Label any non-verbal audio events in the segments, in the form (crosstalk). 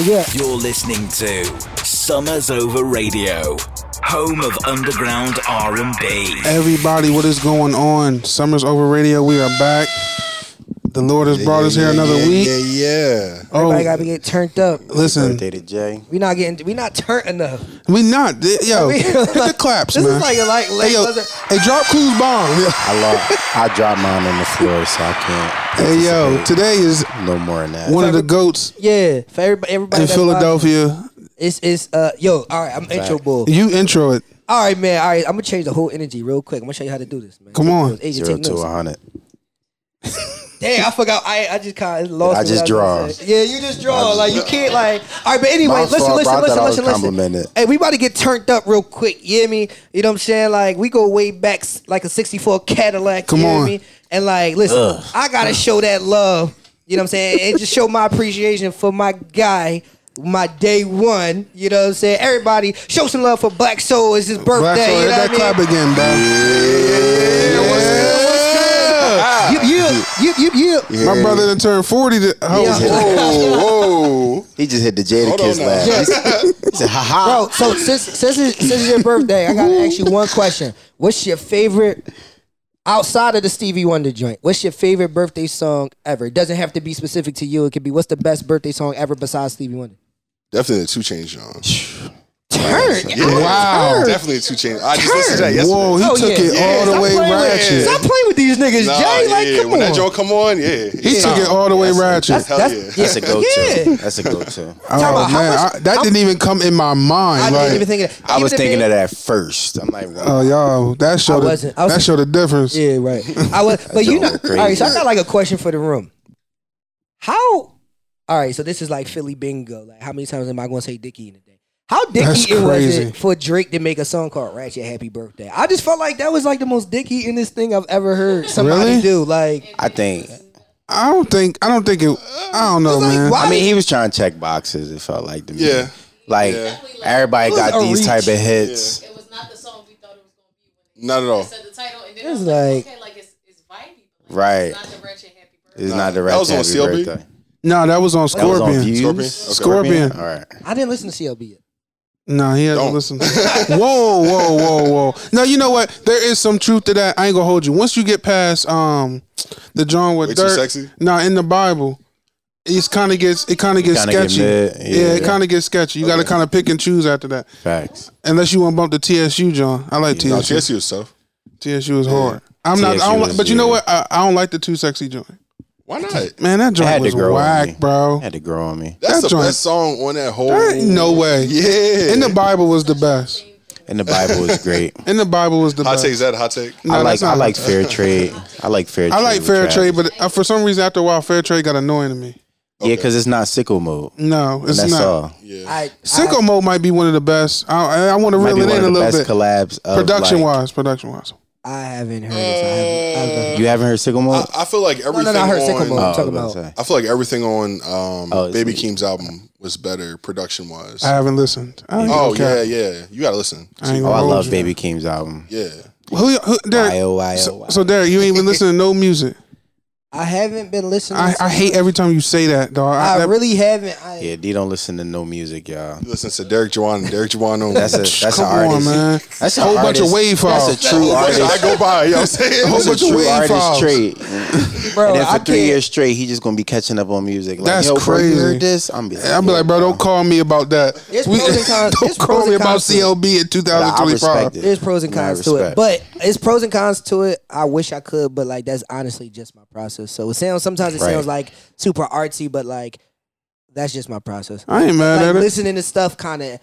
Yeah. You're listening to Summers Over Radio, home of underground R&B. Everybody, what is going on? Summer's over radio. We are back. The Lord has yeah, brought yeah, us here yeah, another week. Yeah, yeah. Oh, Everybody gotta be getting turned up. Listen, Happy birthday to Jay. We not getting, we not turned enough. We not, yo. (laughs) Hit the claps, this man. This is like a like, hey, yo, hey, drop Cruz bomb. I (laughs) love. I drop mine on the floor, so I can't. Hey, yo, today is no more than that. One of the goats. Yeah, for everybody, everybody in Philadelphia. It's it's uh yo. All right, I'm intro bull. You intro it. All right, man. All right, I'm gonna change the whole energy real quick. I'm gonna show you how to do this, man. Come on, Zero to 100. Dang, I forgot. I, I just kind of lost. I just draw. Yeah, you just draw. Just like you can't like. All right, but anyway, listen, listen, listen, listen, listen. Hey, we about to get turned up real quick. You hear me? You know what I'm saying? Like we go way back, like a '64 Cadillac. Come on. Me? And like, listen, Ugh. I gotta show that love. You know what I'm saying? and just show my appreciation for my guy my day one. You know what I'm saying? Everybody, show some love for Black Soul. It's his birthday. Black Soul, you know that club again, bro. Yeah. yeah. Yip, yip, yip, yip, yip. My brother done turned 40. To, oh, Yeah. (laughs) Whoa, whoa. He just hit the Jada Hold Kiss on laugh. now. He said, he ha ha. Bro, so since since it's, since it's your birthday, I gotta ask you one question. What's your favorite outside of the Stevie Wonder joint? What's your favorite birthday song ever? It doesn't have to be specific to you. It could be what's the best birthday song ever besides Stevie Wonder? Definitely a two chain John. (sighs) (laughs) Turn. Yeah. Oh, wow. Definitely a two chain. I just listened to that yesterday. Whoa, he Oh, took yeah. it Yeah, all the stop way playing with- ratchet. Stop playing with these niggas, Nah, Jay. Like, yeah, come when on. that joint come on, yeah. He took it all the way ratchet. Hell That's- yeah. That's a go-to. That's a go-to. Oh about man, much- I, that how- didn't even come in my mind. I like, didn't even think of that. I was thinking of that first. I'm like, Oh y'all, that showed the, wasn't- that showed the difference. Yeah, right. (laughs) I was, but you know, all right. So I crazy. got like a question for the room. How? All right. So this is like Philly bingo. Like, how many times am I going to say Dickie in a day? How That's Dickie it was it for Drake to make a song called "Ratchet Happy Birthday"? I just felt like that was like the most Dickie in this thing I've ever heard somebody Really? do. Like, I think. I don't think I don't think it. I don't know, like, man. why- I mean, he was trying to check boxes. It felt like to me. Yeah. Like Yeah. everybody got these reach. type of hits. It was not the song we thought it was gonna be when Not at all. said the title, and then It it was was like, like- okay, like it's it's vibey, but Right. It's not the Ratchet happy birthday. It's not the That rest was on happy CLB? birthday. no, that was on That was on Scorpion. Scorpion? Okay. Scorpion. All right. I didn't listen to CLB yet. No, he had to Don't. listen. (laughs) whoa, whoa, whoa, whoa. No, you know what? There is some truth to that. I ain't gonna hold you. Once you get past um the John with Way Too dirt, Sexy? no, in the Bible, it's kind of gets it kind of gets Kinda get sketchy. mid, yeah. yeah. it kind of gets sketchy. You got to kind of pick and choose after that. Facts. Unless you want to bump the TSU, John. I like No, TSU. TSU is tough. TSU is hard. I'm not. I TSU don't, like- is- but you know yeah. what? I, I don't like the too sexy joint. Why not? Man, that It joint had to was grow on me. whack, bro. Had to grow on me. That's That the joint- best song on that whole. There ain't no way. Yeah. In the Bible was the best. And the Bible was great. In the Bible was the hot best. take. Is that a hot take? No, I like not I like hot. fair trade. I like fair trade. I like with fair Travis. trade, but uh, for some reason after a while, fair trade got annoying to me. Yeah, because it's not Sicko Mode. No, it's that's not. all. Yeah. I Sicko I, mode might be one of the best. I, I want to Might reel be it one in of a the little best bit. collabs. Production wise, production wise. I haven't heard this. I haven't, You haven't heard Sicko Mode? I, I feel like no, everything no, I heard on. Sycamore. Oh, I'm talking about about. to say. I feel like everything on um, Oh, it's- Baby Keem's album was better production wise. I haven't listened. I ain't Oh gonna cap. yeah, yeah. You gotta listen. I ain't Oh, gonna I hold love you. Baby Keem's album. Yeah. Who, who Derrick? Y-O, Y-O, so, so Derrick, you ain't even listening to no music. I haven't been listening. I, to I hate every time you say that, dog. I that- really haven't. I, Yeah, D don't listen to no music, y'all. You listen to Derrick Juwan Derrick Juwan only. That's a that's Come an on, man. That's A whole bunch of wave files. That's a true artist. I go by. You know what I'm saying? A whole That's a bunch of true wave artist files. trait. bro, and then I for three can't- years straight, he just gonna be catching up on music. Like, That's Yo, bro, you crazy. heard this? I'm be like, I'll be like, bro, don't call me about that. There's We- pros and cons- (laughs) don't call me about cons to it. CLB in Nah, 2025. There's pros and cons to it, but it's pros and cons to it. I wish I could, but like that's honestly just my process. So it sounds sometimes it Right. sounds like super artsy, but like that's just my process. I ain't mad Like at it. listening to stuff, kind of,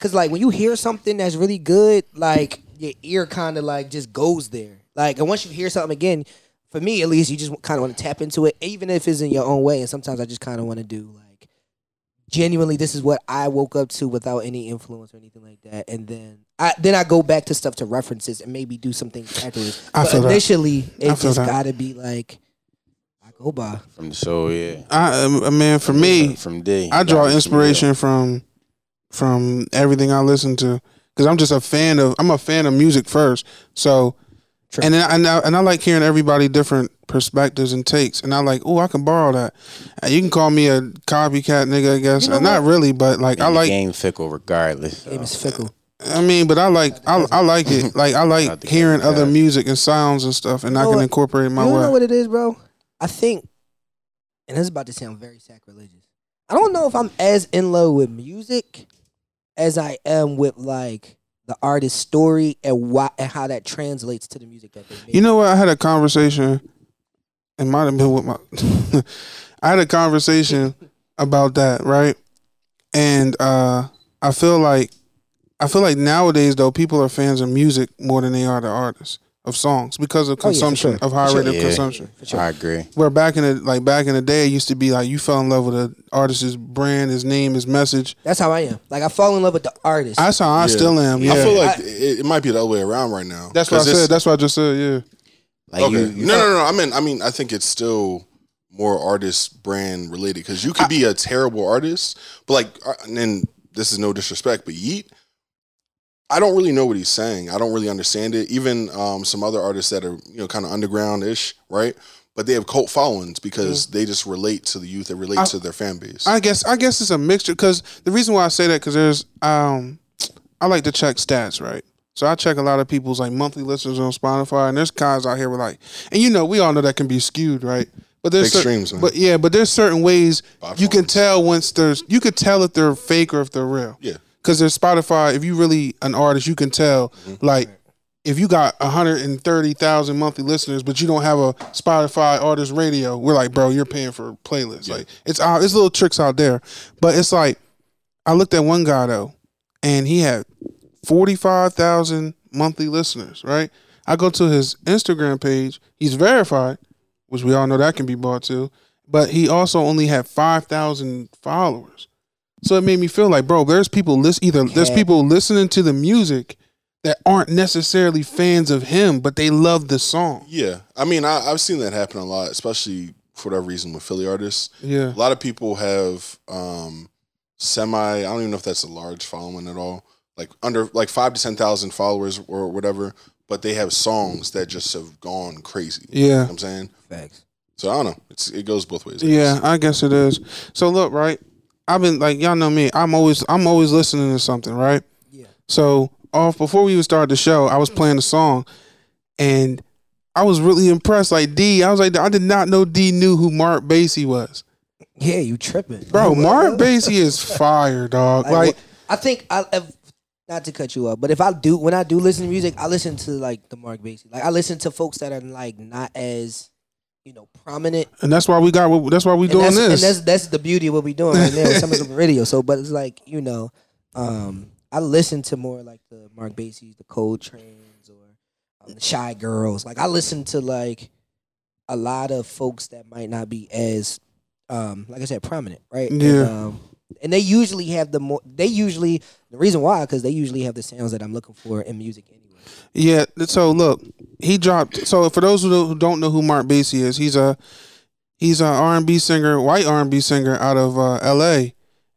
cause like when you hear something that's really good, like your ear kind of like just goes there. Like, and once you hear something again, for me at least, you just kind of want to tap into it, even if it's in your own way. And sometimes I just kind of want to do like genuinely, this is what I woke up to without any influence or anything like that. And then I then I go back to stuff to references and maybe do something afterwards. I but feel that. initially, I it just that. gotta be like go by. From the soul, yeah. I, uh, man, for me, from D, I draw inspiration from from everything I listen to because I'm just a fan of I'm a fan of music first. So True. And then, and I, and I like hearing everybody different perspectives and takes. And I like, oh, I can borrow that. And you can call me a copycat nigga, I guess. You know Not really, but like I like. game fickle regardless. Game is fickle. I mean, but I like I, I like it. Like I like hearing other music and sounds and stuff, and I know can what? incorporate it my you way. know what it is, bro? I think, and this is about to sound very sacrilegious. I don't know if I'm as in love with music as I am with like the artist's story and why and how that translates to the music that they make. You know what? I had a conversation. It might have been with my. (laughs) I had a conversation about that, right? And uh I feel like, I feel like nowadays though people are fans of music more than they are the artists of songs because of Oh, yeah, consumption sure. of high For rate of Yeah. consumption. Sure. I agree. Where back in the like back in the day, it used to be like you fell in love with an artist's brand, his name, his message. That's how I am. Like I fall in love with the artist. That's how I Yeah. still am. Yeah, I feel like I- it, it might be the other way around right now. that's what I said. That's what I just said. Yeah. Like okay. you, you no, no, no. I mean, I mean, I think it's still more artist brand related because you could be a terrible artist, but like, uh, and then this is no disrespect, but Yeat, I don't really know what he's saying. I don't really understand it. Even um, some other artists that are you know kind of underground ish, right? But they have cult followings because they just relate to the youth. They relate I- to their fan base. I guess I guess it's a mixture because the reason why I say that because there's um I like to check stats right. So I check a lot of people's like monthly listeners on Spotify, and there's guys out here with like, and you know we all know that can be skewed, right? But there's Big cer- streams, but yeah, but there's certain ways By you can tell once there's you could tell if they're fake or if they're real. Yeah. Because there's Spotify. If you really an artist, you can tell Mm-hmm. like. If you got 130,000 monthly listeners, but you don't have a Spotify artist radio, we're like, bro, you're paying for playlists. Like, it's out, it's little tricks out there. But it's like, I looked at one guy though, and he had 45,000 monthly listeners, right? I go to his Instagram page. He's verified, which we all know that can be bought too. But he also only had 5,000 followers. So it made me feel like, bro, there's people list either there's people listening to the music that aren't necessarily fans of him, but they love the song. Yeah, I mean, I, I've seen that happen a lot, especially for that reason with Philly artists. Yeah. A lot of people have um, semi. I don't even know if that's a large following at all. Like under like five to ten thousand followers or whatever, but they have songs that just have gone crazy. You know Yeah. what I'm saying. Facts. So I don't know. It's it goes both ways. I Yeah, guess. I guess it is. So look, right? I've been like y'all know me. I'm always I'm always listening to something, right? Yeah. So off before we even started the show, I was mm. playing a song, and I was really impressed. Like D, I was like, I did not know D knew who Mark Bassy was, Yeah, you tripping, bro. Mark? Bassy is (laughs) fire, dog. Like, Like, I think I if, not to cut you off, but if I do when I do listen to music, I listen to like the Mark Bassy. Like I listen to folks that are like not as you know prominent. and that's why we got. That's why we doing this. and that's that's the beauty of what we're doing right now with some of the (laughs) radio. So, but it's like you know, um, I listen to more like the Mark Bassy's, the Cold Trains, or um, the Shy Girls. Like I listen to like a lot of folks that might not be as, um, like I said, prominent, right? Yeah. And, um, and they usually have the more. They usually the reason why because they usually have the sounds that I'm looking for in music. Yeah. So look, he dropped. So for those who don't- who don't know who Mark Bassy is, he's a he's a R and B singer, white R and B singer out of uh, L.A.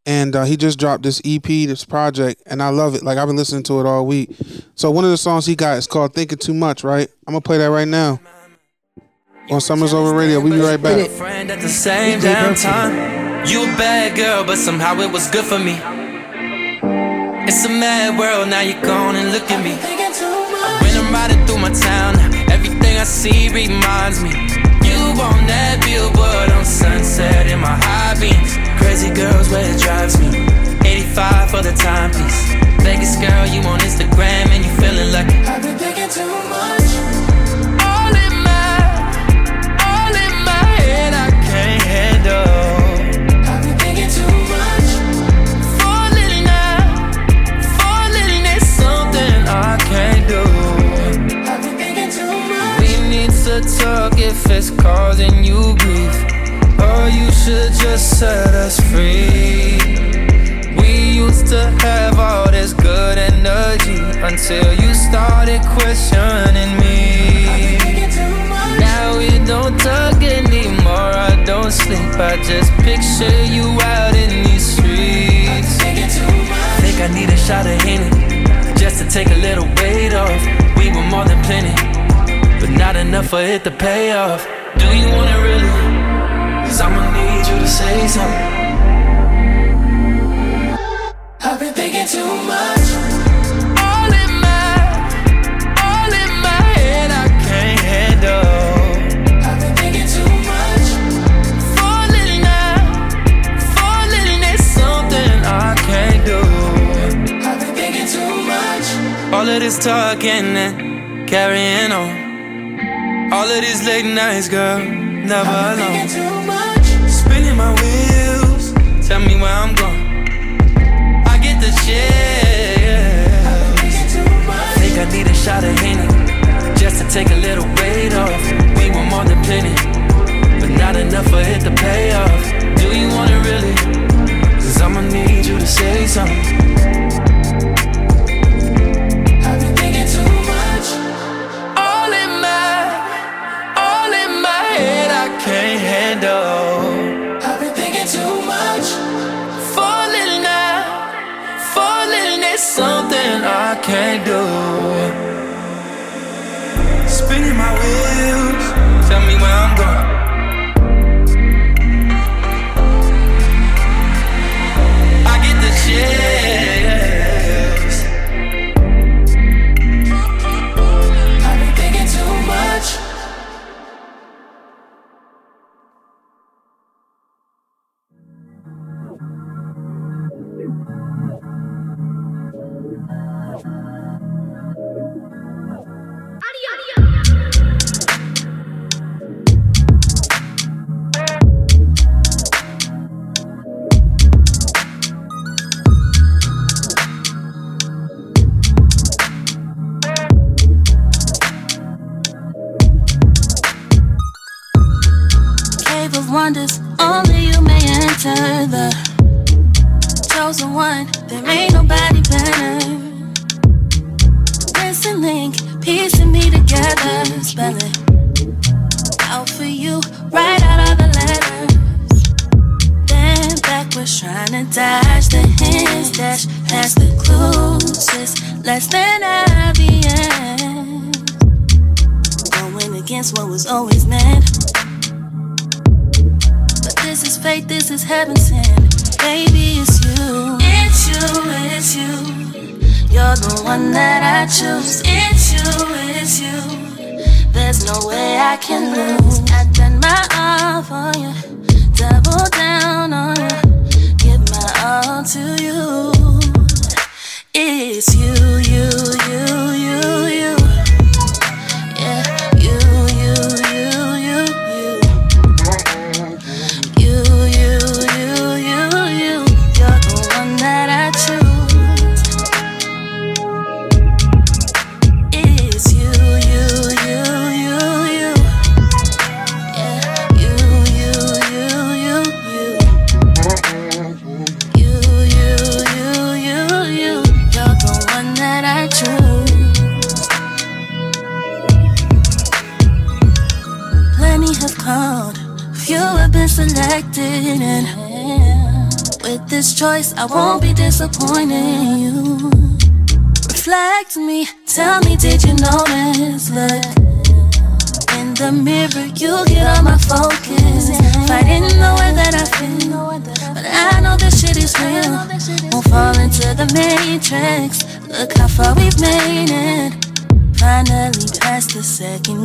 And uh, he just dropped this EP, this project, and I love it. Like I've been listening to it all week. So one of the songs he got is called "Thinking Too Much." Right? I'm gonna play that right now on Summers Over Radio. We be right back. friend at the same damn time. You a bad girl, but somehow it was good for me. It's a mad world, now you're gone and look at me. I'm riding through my town, everything I see reminds me. You on that billboard on sunset in my high beams. Crazy girls where it drives me. 85 for the timepiece. Vegas girl, you on Instagram and you feeling lucky. I've been thinking too causing you grief. Or oh, you should just set us free. We used to have all this good energy until you started questioning me. Now we don't talk anymore. I don't sleep. I just picture you out in these streets. Think I need a shot of Henny just to take a little weight off. We were more than plenty, but not enough for it to pay off. Do you want it really? Cause I'ma need you to say something. I've been thinking too much. All in my, all in my head, I can't handle. All of this talking and carrying on all of these late nights, girl, never alone. Spinning my wheels, tell me where I'm going. I get the chills. Think I need a shot of Henny, just to take a little weight off. We want more than plenty, but not enough for it to pay off. Do you want it really? Cause I'ma need you to say something. I can't do. Spinning my wheels. Look how far we've made it. Finally past the second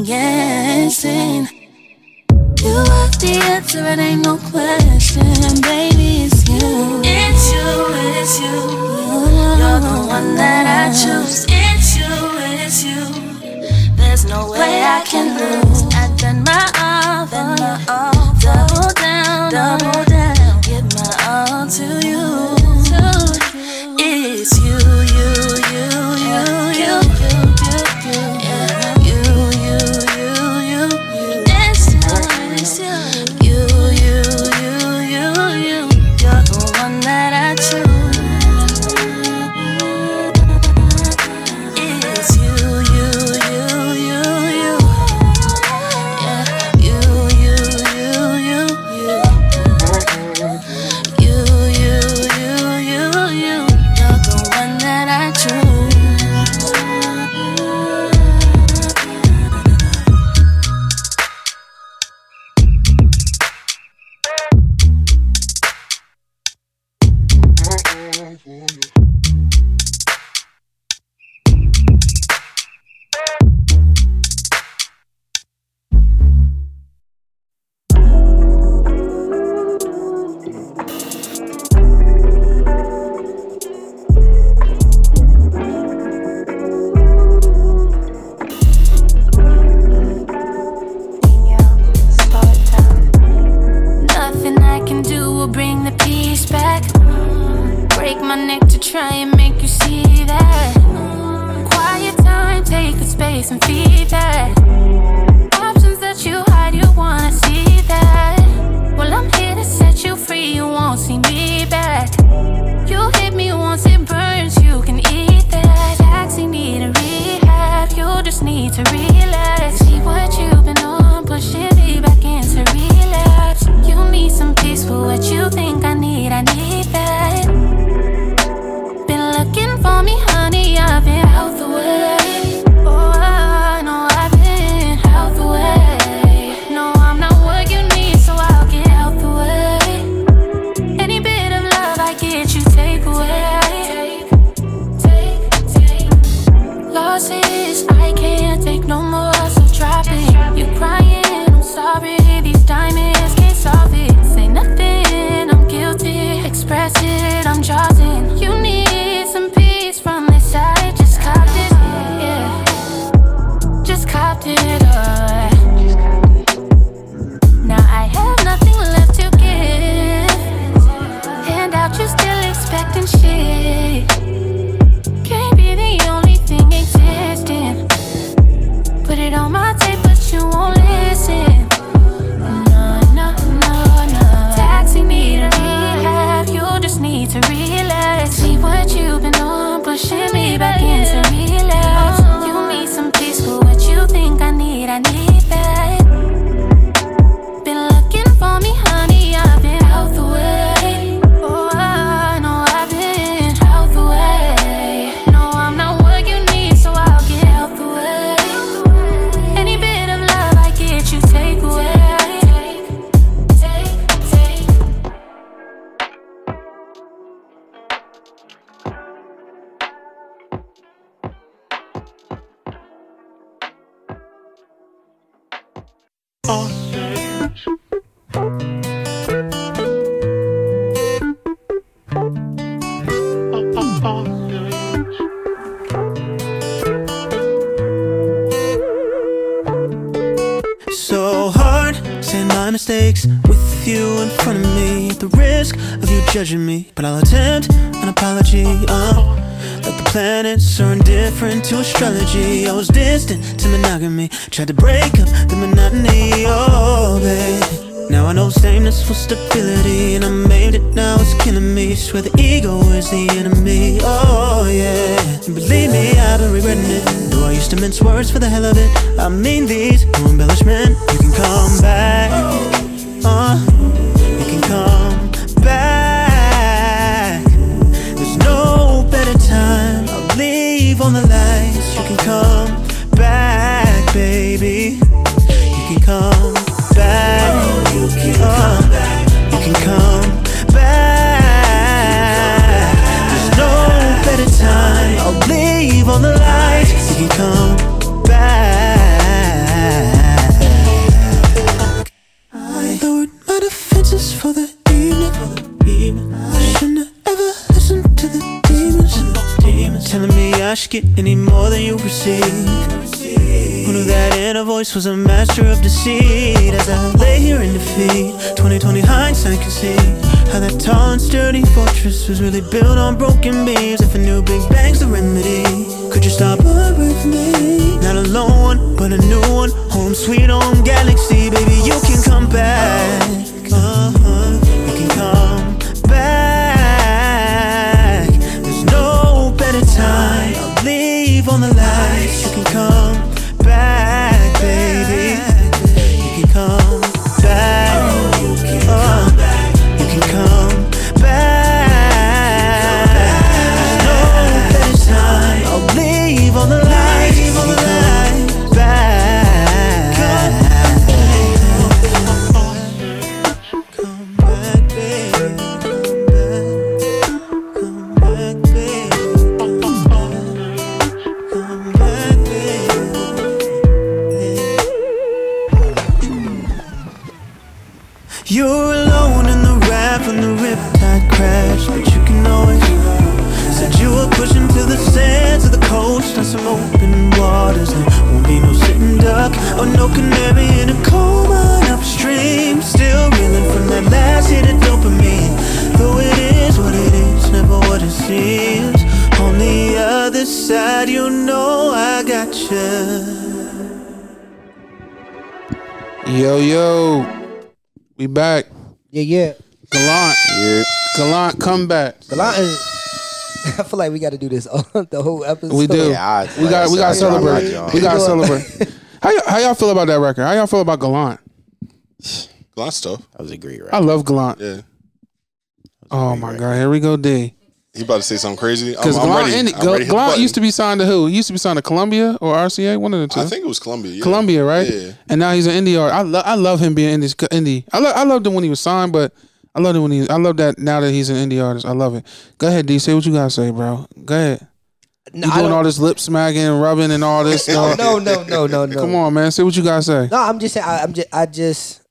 my neck to try and make you see that. Quiet time, take the space and feed that. Options that you hide, you wanna see that. Well, I'm here to set you free, you won't see me back. You hit me once, it burns, you can eat that. Taxi need a rehab, you just need to relax. See what you've been on, pushing me back into relapse. You need some peace for what you astrology. I was distant to monogamy, tried to break up the monotony. Oh, babe. Now I know sameness for stability, and I made it. Now it's killing me. Swear the ego is the enemy. Oh yeah, believe me, I've been regretting it. Though I used to mince words for the hell of it. I mean these, no embellishment. You can come back. Uh, you can come back. There's no better time. I'll leave on the lights. Come me I should get any more than you receive. Who knew that inner voice was a master of deceit? As I lay here in defeat, 2020 hindsight can see how that tall and sturdy fortress was really built on broken beams. If a new Big Bang's the remedy, could you stop for me? Not a lone one, but a new one. Home sweet home galaxy, baby, you can come back. We back. Yeah, yeah. Gallant. Yeah. Gallant comeback. Gallant is. (laughs) I feel like we got to do this (laughs) all, the whole episode. We do. Yeah, I- we got we got to like I said, I celebrate. like we got to (laughs) celebrate. How y- how y'all feel about that record? How y'all feel about Gallant? Gallant stuff. That was a great record. I love Gallant. Yeah. Oh my god, here we go, D. He about to say something crazy. Because I'm ready. ended- I'm ready to hit the Gallant button. used to be signed to who? He used to be signed to Columbia or RCA, one of the two. I think it was Columbia. Yeah. Columbia, right? Yeah. And now he's an indie art. I love I love him being indie. indie. I love I loved him when he was signed, but I love him when he. I love that now that he's an indie artist. I love it. Go ahead, D. Say what you gotta say, bro. Go ahead. No, You doing all this lip smacking and rubbing and all this (laughs) no, stuff. no, no, no, no, no. Come on, man. Say what you gotta say. No, I'm just saying. I, I'm just. I just.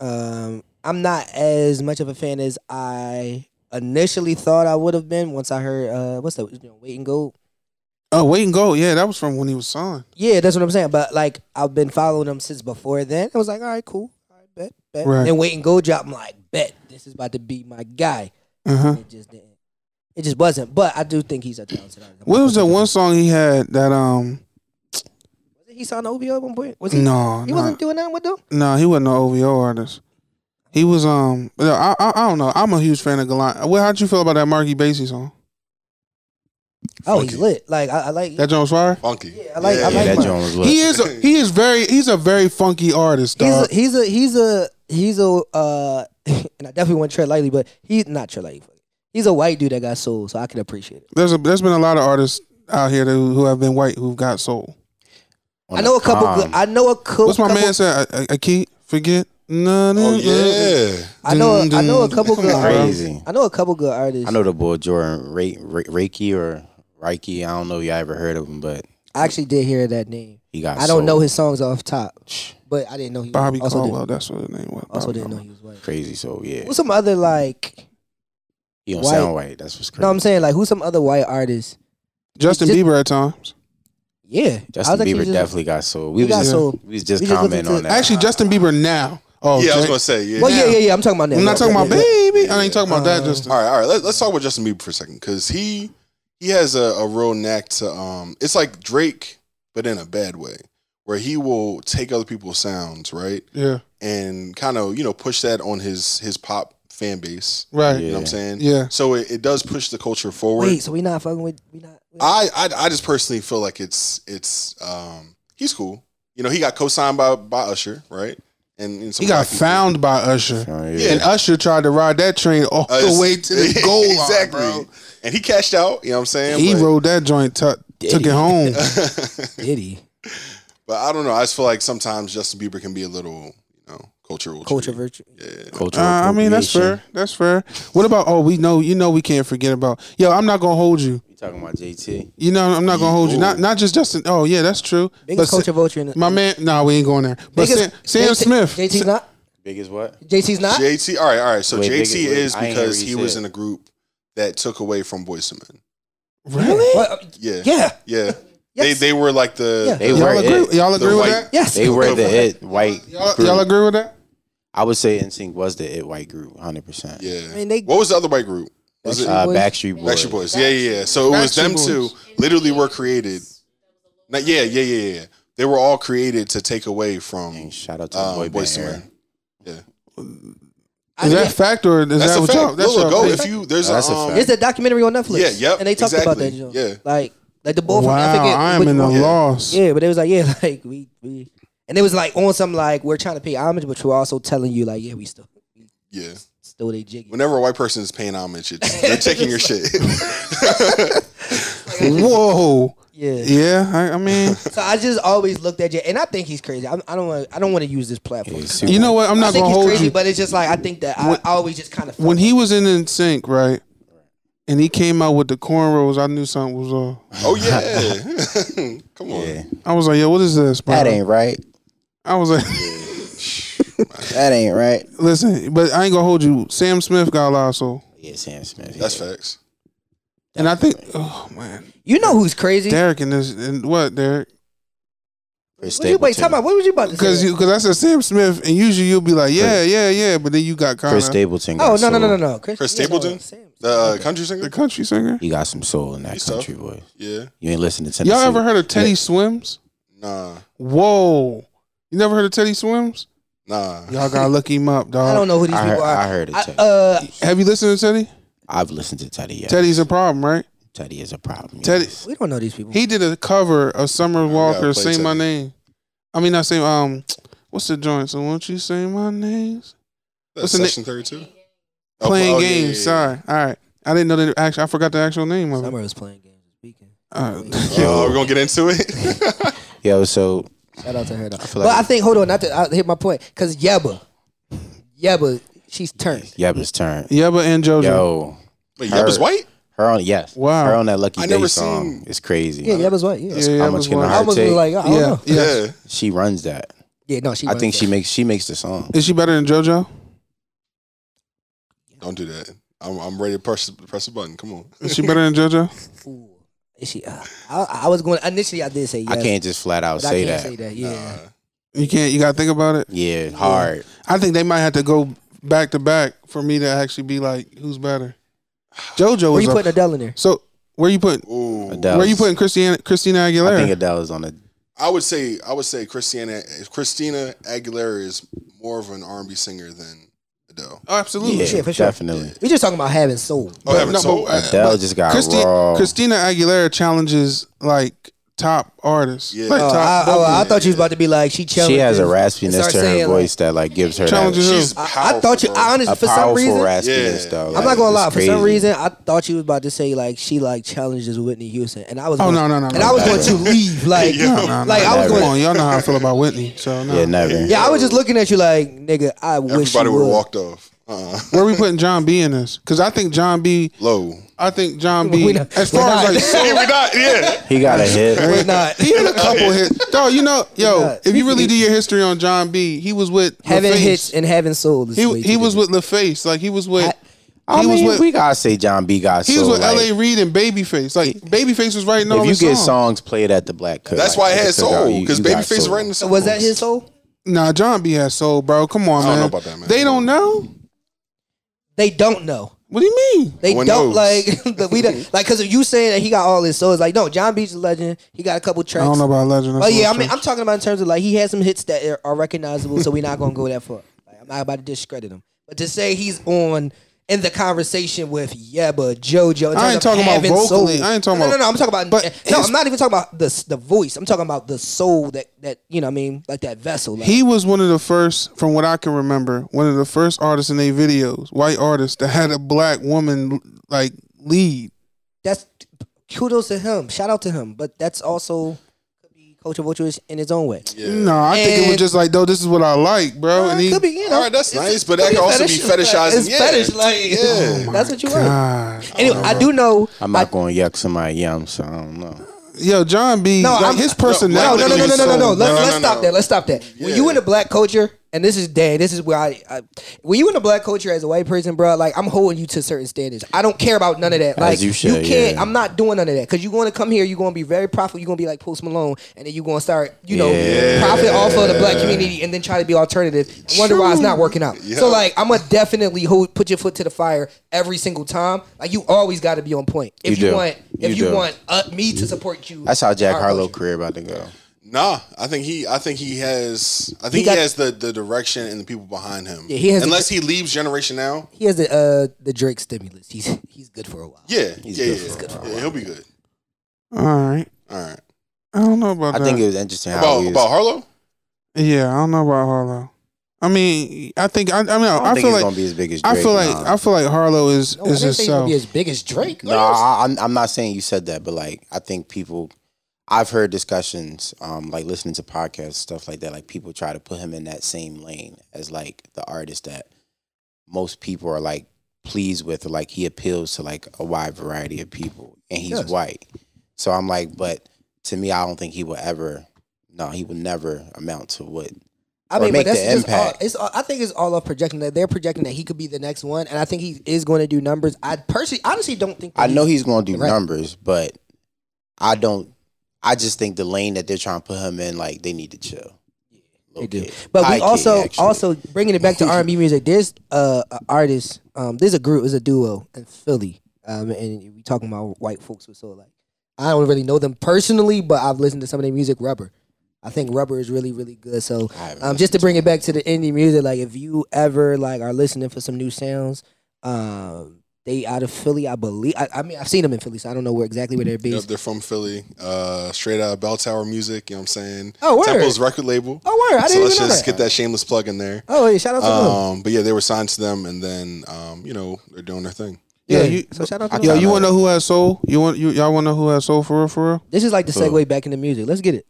Um, I'm not as much of a fan as I initially thought I would have been once I heard. Uh, what's that? You know, Weight in Gold. Oh, weight in gold. Yeah, that was from when he was signed. Yeah, that's what I'm saying. But like, I've been following him since before then. I was like, all right, cool. All right, bet, bet. Right. And Weight in Gold drop. I'm like, bet this is about to be my guy. Uh huh. It just didn't. It just wasn't. But I do think he's a talented artist. What was that one song he had that um? He signed OVO at one point. Was he? No, He no. wasn't doing that with them. No, he wasn't no OVO artist. He was um. I, I I don't know. I'm a huge fan of Gallant. Well, how'd you feel about that Marky Basie song? Oh, he's Funky. lit. Like I, I like. That Jones Fire. Funky. Yeah, I like- I Yeah, like that mine. joint was lit. He is. A, he is very. He's a very funky artist, He's a, he's a he's a he's a uh (laughs) and I definitely want to tread lightly, but he's not tread lightly. He's a white dude that got soul, so I can appreciate it. there's a there's been a lot of artists out here that, who have been white who've got soul. On I know a the couple good. I know a couple. What's my couple, man said? I, I, I can't forget. No, no, Oh yeah. I know. I know a couple good. on, artists. Crazy. I know a couple good artists. I know the boy Jordan Ra- Ra- Rakei or Rakei. I don't know if y'all ever heard of him, but I actually did hear that name. he got. I don't know his songs off top, but I didn't know he Bobby also Caldwell. Didn't, That's what his name was. also didn't know Caldwell. he was white. crazy. So yeah, Who's some other like? he don't white- sound white. That's what's crazy. No, I'm saying like who's some other white artists? Justin Just- Bieber at times. Yeah, Justin Bieber just- definitely got soul. We was got just, soul. we was just We commenting listened on that. Actually, Justin Bieber now. Oh, Yeah, I was Jay- gonna say yeah. Well, yeah, yeah, yeah. I'm talking about that. I'm not talking about Yeah, yeah. baby. I ain't talking about that. Just All right, all right. Let, let's talk about Justin Bieber for a second because he he has a, a real knack to um. It's like Drake, but in a bad way, where he will take other people's sounds, right, Yeah. and kind of you know push that on his his pop fan base. Right. You know what I'm saying? Yeah. So it, it does push the culture forward. Wait, so we not fucking with we not. I, I I just personally feel like it's it's um he's cool. You know, he got co-signed by by Usher, right? And, and some He got black people. found by Usher. Oh, Yeah. And Usher tried to ride that train all Uh, the way to the (laughs) goal line, exactly. bro. And he cashed out. You know what I'm saying? He But- rode that joint, tu- took it home. (laughs) Did he? But I don't know. I just feel like sometimes Justin Bieber can be a little, you know, cultural. Culture treat. virtue. Yeah. Cultural Uh, I mean, that's fair. That's fair. What about? Oh, we know. You know, we can't forget about. Yo, I'm not gonna hold you. You talking about JT? You know, I'm not gonna hold you. Not not just Justin. Oh yeah, that's true. Biggest But culture vulture in the my man. Nah, we ain't going there. But biggest, Sam, Sam JT Smith. JT's not. Biggest what? JT's not. JT. All right, all right. So Wait, JT big- is I ain't hear because what he you was said. in a group that took away from Boyz II Men. Really? What? Yeah. Yeah. Yeah. Yes. They they were like the Yeah. They Y'all were agree? it. Y'all The agree with white- that? Yes. They were the it white. Y'all, group. y'all agree with that? I would say NSYNC was the it white group, hundred percent. yeah. I mean, they- what was the other white group? Was it Uh, Backstreet Boys. Backstreet Boys? Yeah, yeah, yeah. So it was them Boys. two. Literally were created. Not, yeah, yeah, yeah, yeah. They were all created to take away from And shout out to um, boy Boyz band. II era. Men. Yeah. Is that fact or is That's that a what fact. y'all? That's Look, y'all go opinion? if you there's that's a, a um, fact. There's a documentary on Netflix. Yeah, yep, And they talked about that. exactly. Joe. Yeah. Like, like the both. Wow, I forget I am which in the one. Loss. Yeah, but it was like, yeah, (laughs) like we, we, and it was like on some like we're trying to pay homage, but we're also telling you like, yeah, we still, we yeah. still they jiggy. Whenever a white person is paying homage, it's, they're (laughs) taking your shit. (laughs) Whoa. Yeah. Yeah, I, I mean, (laughs) So I just always looked at you, and I think he's crazy. I, I don't want, I don't want to use this platform. Yeah, you know what? I'm I not think gonna he's hold crazy, you. but it's just like I think that I, I always just kind of When he was NSYNC, right, and he came out with the cornrows, I knew something was off. oh yeah. Come on. Yeah, I was like, yo, what is this, bro? that ain't right. I was like, (laughs) That ain't right. listen, but I ain't gonna hold you. Sam Smith got a lot of soul, Yeah, Sam Smith. That's yeah. facts. and I think, oh man, you know who's crazy? Derrick and this and what Derrick? Chris What you, wait, Stapleton. talk about what was you about to Because say? you because I said Sam Smith, and usually you'll be like, yeah, yeah, yeah, but then you got kind Chris of Stapleton. oh got no, no, no, no, soul. no, Chris, Chris yeah, no, Stapleton? Sam. The uh, country the singer. country singer. He got some soul in that He's country tough. voice. Yeah. You ain't listening to Tennessee. Y'all ever heard of Teddy Yeah. Swims? Nah. Whoa, you never heard of Teddy Swims? Nah. Y'all gotta look him up, dog. I don't know who these I people heard- are. I heard it, Teddy. uh, Have you listened to Teddy? I've listened to Teddy. Yes. Teddy's a problem, right? Teddy is a problem. Teddy, yes. we don't know these people. he did a cover of Summer Walker, play "Say My Name." I mean, not say um, what's the joint? So won't you say my names? That's the na- section 32? Playing oh, yeah, games. yeah, yeah. Sorry. All right. I didn't know that. Actually, I forgot the actual name of it. Summer was playing games this weekend. Uh, (laughs) Oh, we're gonna get into it. (laughs) (laughs) Yo, so Shout out to her though. feel but like- I think hold on, not to I hit my point because Yebba, Yebba, she's turned. Yebba's turn. Yebba and JoJo. Yo, Wait, Yebba's Her- white? her on yes. Wow. Her on that Lucky I Day never song seen- is crazy. Yeah, Yebba's white. Yeah, Yeah, How Yebba's much can one. I I almost take? was like, I don't Yeah, know. yeah. Yeah. She runs that. Yeah, no, she. I runs think she makes she makes the song. Is she better than JoJo? Don't do that. I'm, I'm ready to press press the button. Come on. Is she better than JoJo? (laughs) Ooh, is she? Uh, I, I was going initially. I did say yes. I can't just flat out but I say can't that. say that. Yeah. You can't. You gotta think about it. Yeah, hard. I think they might have to go back to back for me to actually be like, who's better? JoJo Where you up- putting Adele in there? So where you putting? Ooh. Adele. Where you putting Christina Christina I Aguilera? think Adele's on the. I would say I would say Christina Christina Aguilera is more of an R&B singer than Adele. oh, absolutely. Yeah, shit, for sure. definitely. We just talking about having soul. Oh, having no, soul. but, Adele but just got Christi- raw. Christina Aguilera challenges like top artists. Yeah. Like, Oh, top I, oh, I W. thought you was about to be like she challenges. She has a raspiness to her saying, voice that like gives her Challenges who? She's Like, I, I thought you. I honestly, a for some reason, raspiness Yeah. though. I'm not gonna lie. For some reason, I thought you was about to say like she like challenges Whitney Houston, and I was. Oh going, no no no! And no, I was going to leave. (laughs) Like, Yeah. No, no, no, like I was never. Come going. on, y'all know how I feel about Whitney. So no. Yeah, never. Yeah, I was just looking at you like, nigga. I wish Everybody you would would. have walked off. Uh-uh. Where we putting Jon B in this? Because I think Jon B. Low. I think Jon B. not- As far as not. like (laughs) Hey, we not. Yeah. He got a hit. We're not. He had a couple hits. Dog, you know, yo, if you really do your history on Jon B, he was with having LaFace. hits and having soul. He he was different. with LaFace. Like he was with I he was mean, with we gotta say Jon B got he so was with like, L.A. Reid and Babyface. Like Babyface was writing all If you get songs. songs played at the Black Cook, That's like, why it at had soul because you got Babyface soul. writing the songs. Was that his soul? Nah, Jon B has soul, bro. Come on, I don't man. know about that, man. They don't know. They don't know. What do you mean? They don't knows. like (laughs) the, we don't, like because you saying that he got all this, so it's Like no, John Beach is a legend. He got a couple tracks. I don't know about Legend. But yeah, I mean I'm talking about in terms of like he has some hits that are, are recognizable, so we're not gonna go that far. Like, I'm not about to discredit him, but to say he's on in the conversation with Yebba, JoJo. in I ain't talking about vocally. soul- I ain't talking no, about- No, no, I'm talking about. but no, I'm not even talking about the the voice. I'm talking about the soul that that you know. what I mean, like that vessel. Like, He was one of the first, from what I can remember, one of the first artists in their videos, white artists that had a black woman like lead. that's kudos to him. Shout out to him. But that's also could be culture vultures in its own way. Yeah. No, I think it was just like, though, this is what I like, bro. Uh, and he, could be, you know. All right, that's nice, but that can also be fetish. fetishizing. It's Yeah. fetish, like Yeah. (laughs) that's what you are. Anyway, I do know. I'm not going to yuck somebody yum, so I don't know. Yo, Jon B. No, like, I'm- his no, personality. No, no, no, no, no, no, no. is Let's No, let's no, stop that. Let's stop that. When you in the black culture, and this is day, this is where I, I when you in the black culture as a white person, bro, like I'm holding you to certain standards. I don't care about none of that. Like you should, can't. yeah. I'm not doing none of that because you're going to come here. You're going to be very profitable. You're going to be like Post Malone, and then you're going to start, you know, Yeah. profit off of the black community, and then try to be alternative. Wonder why it's not working out. Yeah. So like, I'm gonna definitely hold, put your foot to the fire every single time. Like you always got to be on point. If You you, want, if You you, want uh, me to support you, That's how Jack Harlow career about to go. Nah, I think he. I think he has. I think he, got- has the, the direction and the people behind him. Yeah, he has- Unless he leaves Generation Now. He has the uh the Drake stimulus. He's he's good for a while. Yeah, He's yeah, good yeah. for a yeah, he'll be good. All right. All right. I don't know about I that. think it was interesting how About he was, about Harlow. yeah, I don't know about Harlow. I mean, I think I, I mean, I, I don't I think feel he's like gonna be as big as Drake. I feel like nah. I feel like Harlow is No, I is didn't say he's gonna himself. be as big as Drake. No, I, I'm I'm not saying you said that, but like I think people, I've heard discussions, um, like listening to podcasts, stuff like that. Like people try to put him in that same lane as like the artist that most people are like pleased with, or like he appeals to like a wide variety of people, and he's Yes. white. So I'm like, but to me, I don't think he will ever. No, he will never amount to what. I mean, but make that's the just all, impact. it's. All, I think it's all of projecting that they're projecting that he could be the next one, and I think he is going to do numbers. I personally, honestly, don't think. I know he's going to do Right. numbers, but I don't. I just think the lane that they're trying to put him in, like they need to chill. They do. But we also actually. also bringing it back to R and B (laughs) music. There's uh, a artist. Um, there's a group. There's a duo in Philly. Um, and we talking about white folks with so like I don't really know them personally, but I've listened to some of their music. Rubber. I think Rubber is really really good. So um, just to bring it back to the indie music, like if you ever like are listening for some new sounds, um, they out of Philly, I believe. I, I mean, I've seen them in Philly, so I don't know where exactly where they're Yep, based. they're from Philly. Uh, straight out of Bell Tower Music. You know what I'm saying? Oh, word. Temple's record label. Oh, word! I so didn't know. so let's even know just that. get that shameless plug in there. Oh, yeah, shout out to them. Um, but yeah, they were signed to them, and then um, you know they're doing their thing. Yeah, Yeah, you. so shout out to them. Yo, you want to know who has soul? You want you y'all want to know who has soul for real? For real? This is like the Oh. segue back into music. Let's get it.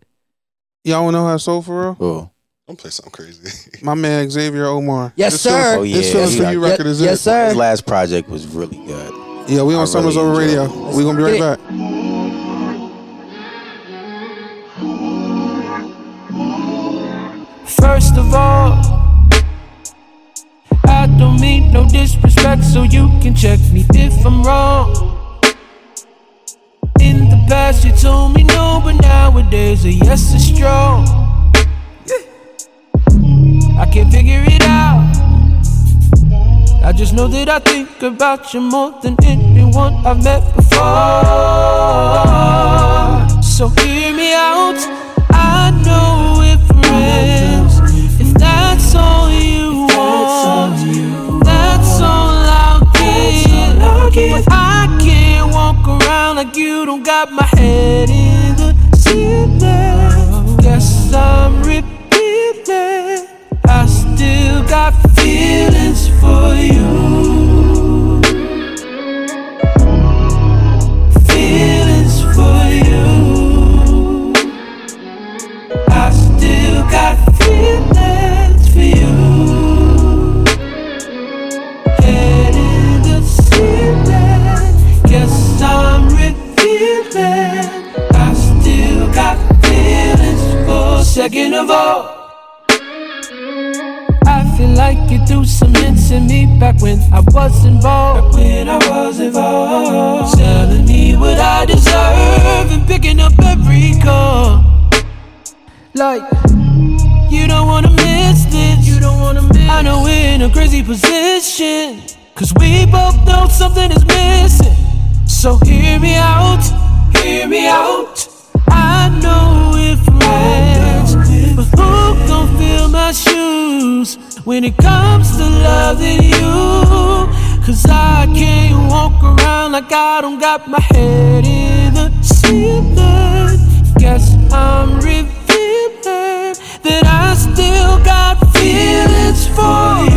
Y'all want to know who has soul for real? Cool. Don't play something crazy. (laughs) My man Xavier Omar. Yes, This sir. feeling- Oh, yeah, This feeling he for got- you record is yes, it? sir. His last project was really good. Yeah, we I on Summers really Over Radio. enjoyed We gonna be right it. back. First of all, I don't mean no disrespect, so you can check me if I'm wrong. In the past, you told me no, but nowadays a yes is strong. I can't figure it out. I just know that I think about you more than anyone I've met before. So hear me out. I know we're friends. If that's all you want, that's all I'll get. But I can't walk around like you don't got my head in the ceiling. Guess I'm repeating. Got feelings for you. Feelings for you. I still got feelings for you. Head in the ceiling. Guess I'm revealing. I still got feelings for. Second of all. Like you threw some hints at me back when I was involved. Back when I was involved. Telling me what I deserve and picking up every call. Like, you don't wanna miss this. You don't wanna miss. I know we're in a crazy position. Cause we both know something is missing. So hear me out, hear me out. I know we're but who gon' fill my shoes when it comes to loving you? Cause I can't walk around like I don't got my head in the ceiling. Guess I'm revealing that I still got feelings for you.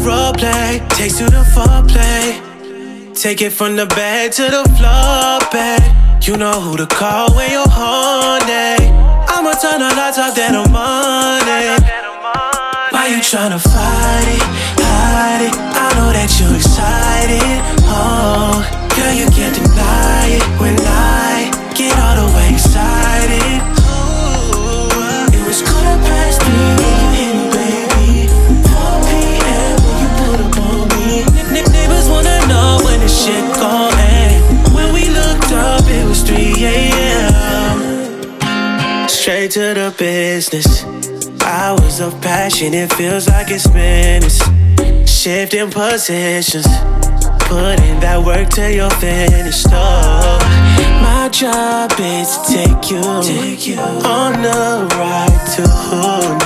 Role play. Takes to the foreplay. Take it from the bed to the floor, babe. You know who to call when you're horny. I'ma turn the lights off, then I'm on it. Why you tryna fight it, hide it? I know that you're excited. Oh, girl, you can't deny it when I get all the way excited. To the business. Hours of passion, it feels like it's minutes. Shifting positions, putting that work till you're finished. Oh, my job is to take you, take you on the ride to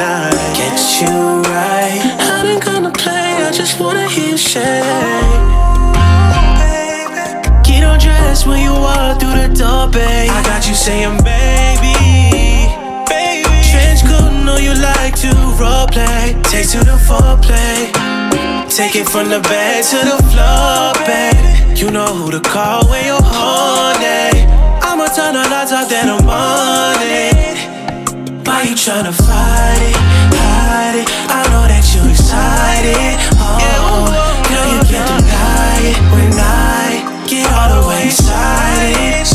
night. Get you right. I ain't gonna play, I just wanna hear you. Get undressed when you walk through the door, babe. I got you saying, baby. Know you like to role play. Take to the foreplay. Take it from the bed to the floor, babe. You know who to call when you're horny. I'ma turn the lights off, then I'm on it. Why you tryna fight it, hide it? I know that you're excited. Oh, girl, you can't deny it when I get all the way excited.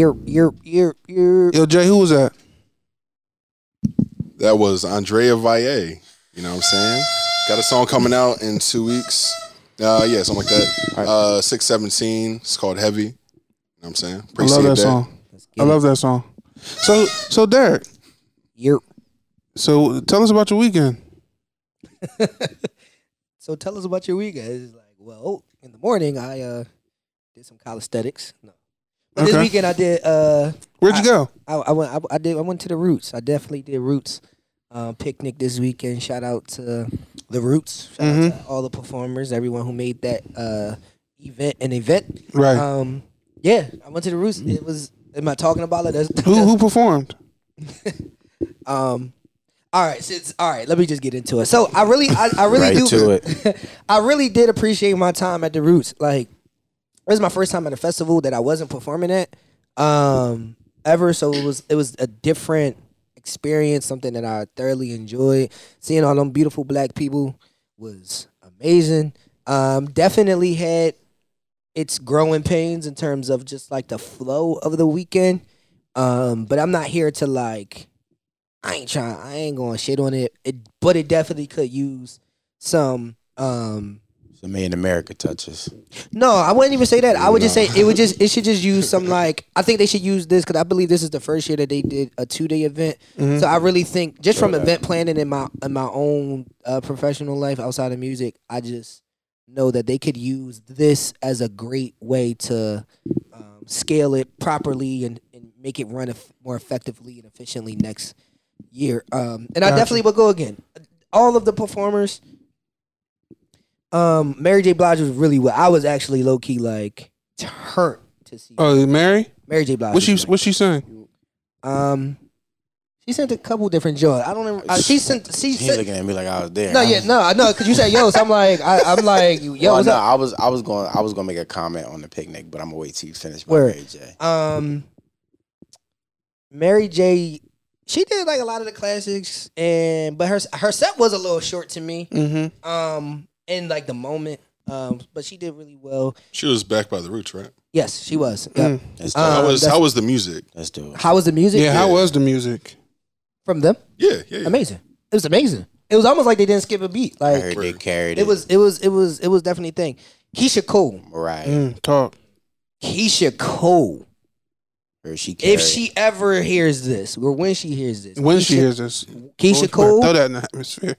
You're you're you're you're yo, Jay, who was that? That was Andrea Valle. You know what I'm saying? Got a song coming out in two weeks. Uh, yeah, something like that. Uh, six seventeen. It's called Heavy. You know what I'm saying? I love that song. I love that song. So, so Derrick, you're so tell us about your weekend. (laughs) So tell us about your weekend. It's like, well, in the morning I uh did some calisthenics. No. But this weekend I did uh Where'd you I- go? I, I went I, I did I went to the Roots. I definitely did Roots um, picnic this weekend. Shout out to the Roots. Shout Mm-hmm. to all the performers, everyone who made that uh event an event. Right. Um yeah, I went to the Roots. It was am I talking about it? That's, (laughs) Who who performed? (laughs) um all right, since all right, let me just get into it. So I really I, I really Right do to it. (laughs) I really did appreciate my time at the Roots. Like it was my first time at a festival that I wasn't performing at um ever, so it was it was a different experience, something that I thoroughly enjoyed. Seeing all them beautiful black people was amazing. Um definitely had its growing pains in terms of just like the flow of the weekend. Um but I'm not here to like I ain't trying I ain't to shit on it. it but it definitely could use some um So made America touches. No, I wouldn't even say that. I would just say it would just it should just use some like I think they should use this because I believe this is the first year that they did a two day event. So I really think just from event planning in my in my own uh, professional life outside of music, I just know that they could use this as a great way to um, scale it properly and, and make it run eff- more effectively and efficiently next year. Um, and I Gotcha. definitely would go again. All of the performers. Um, Mary J. Blige was really well. I was actually low key like turned to see Oh, Mary? Mary J. Blige. What she was what she saying? um, she sent a couple different joints. I don't know. Uh, she sent. She He sent. looking at me like I was there. No, I yeah, was- no, I know, cause you said yo, so I'm like, I, I'm like, yo, Well, no, up? I was I was going I was gonna make a comment on the picnic, but I'm gonna wait till you finish my Word. Mary J. Um, Mary J. She did like a lot of the classics, and but her her set was a little short to me. Mm-hmm. Um, in like the moment. Um, but she did really well. She was backed by the Roots, right? Yes, she was. Yep. Let's do Um, how was that's- how was the music? Let's do it. How was the music? Yeah, how Yeah. was the music? from them. Yeah, yeah. yeah. Amazing. It was amazing. It was almost like they didn't skip a beat. I Like heard they carried it. it was, it was, it was, it was definitely a thing. Keyshia Cole. Mariah. Mm, talk. Keyshia Cole. Or she carried If she ever hears this, or when she hears this, When Keyshia, she hears this, Keyshia Cole, Throw Cole, that in the atmosphere.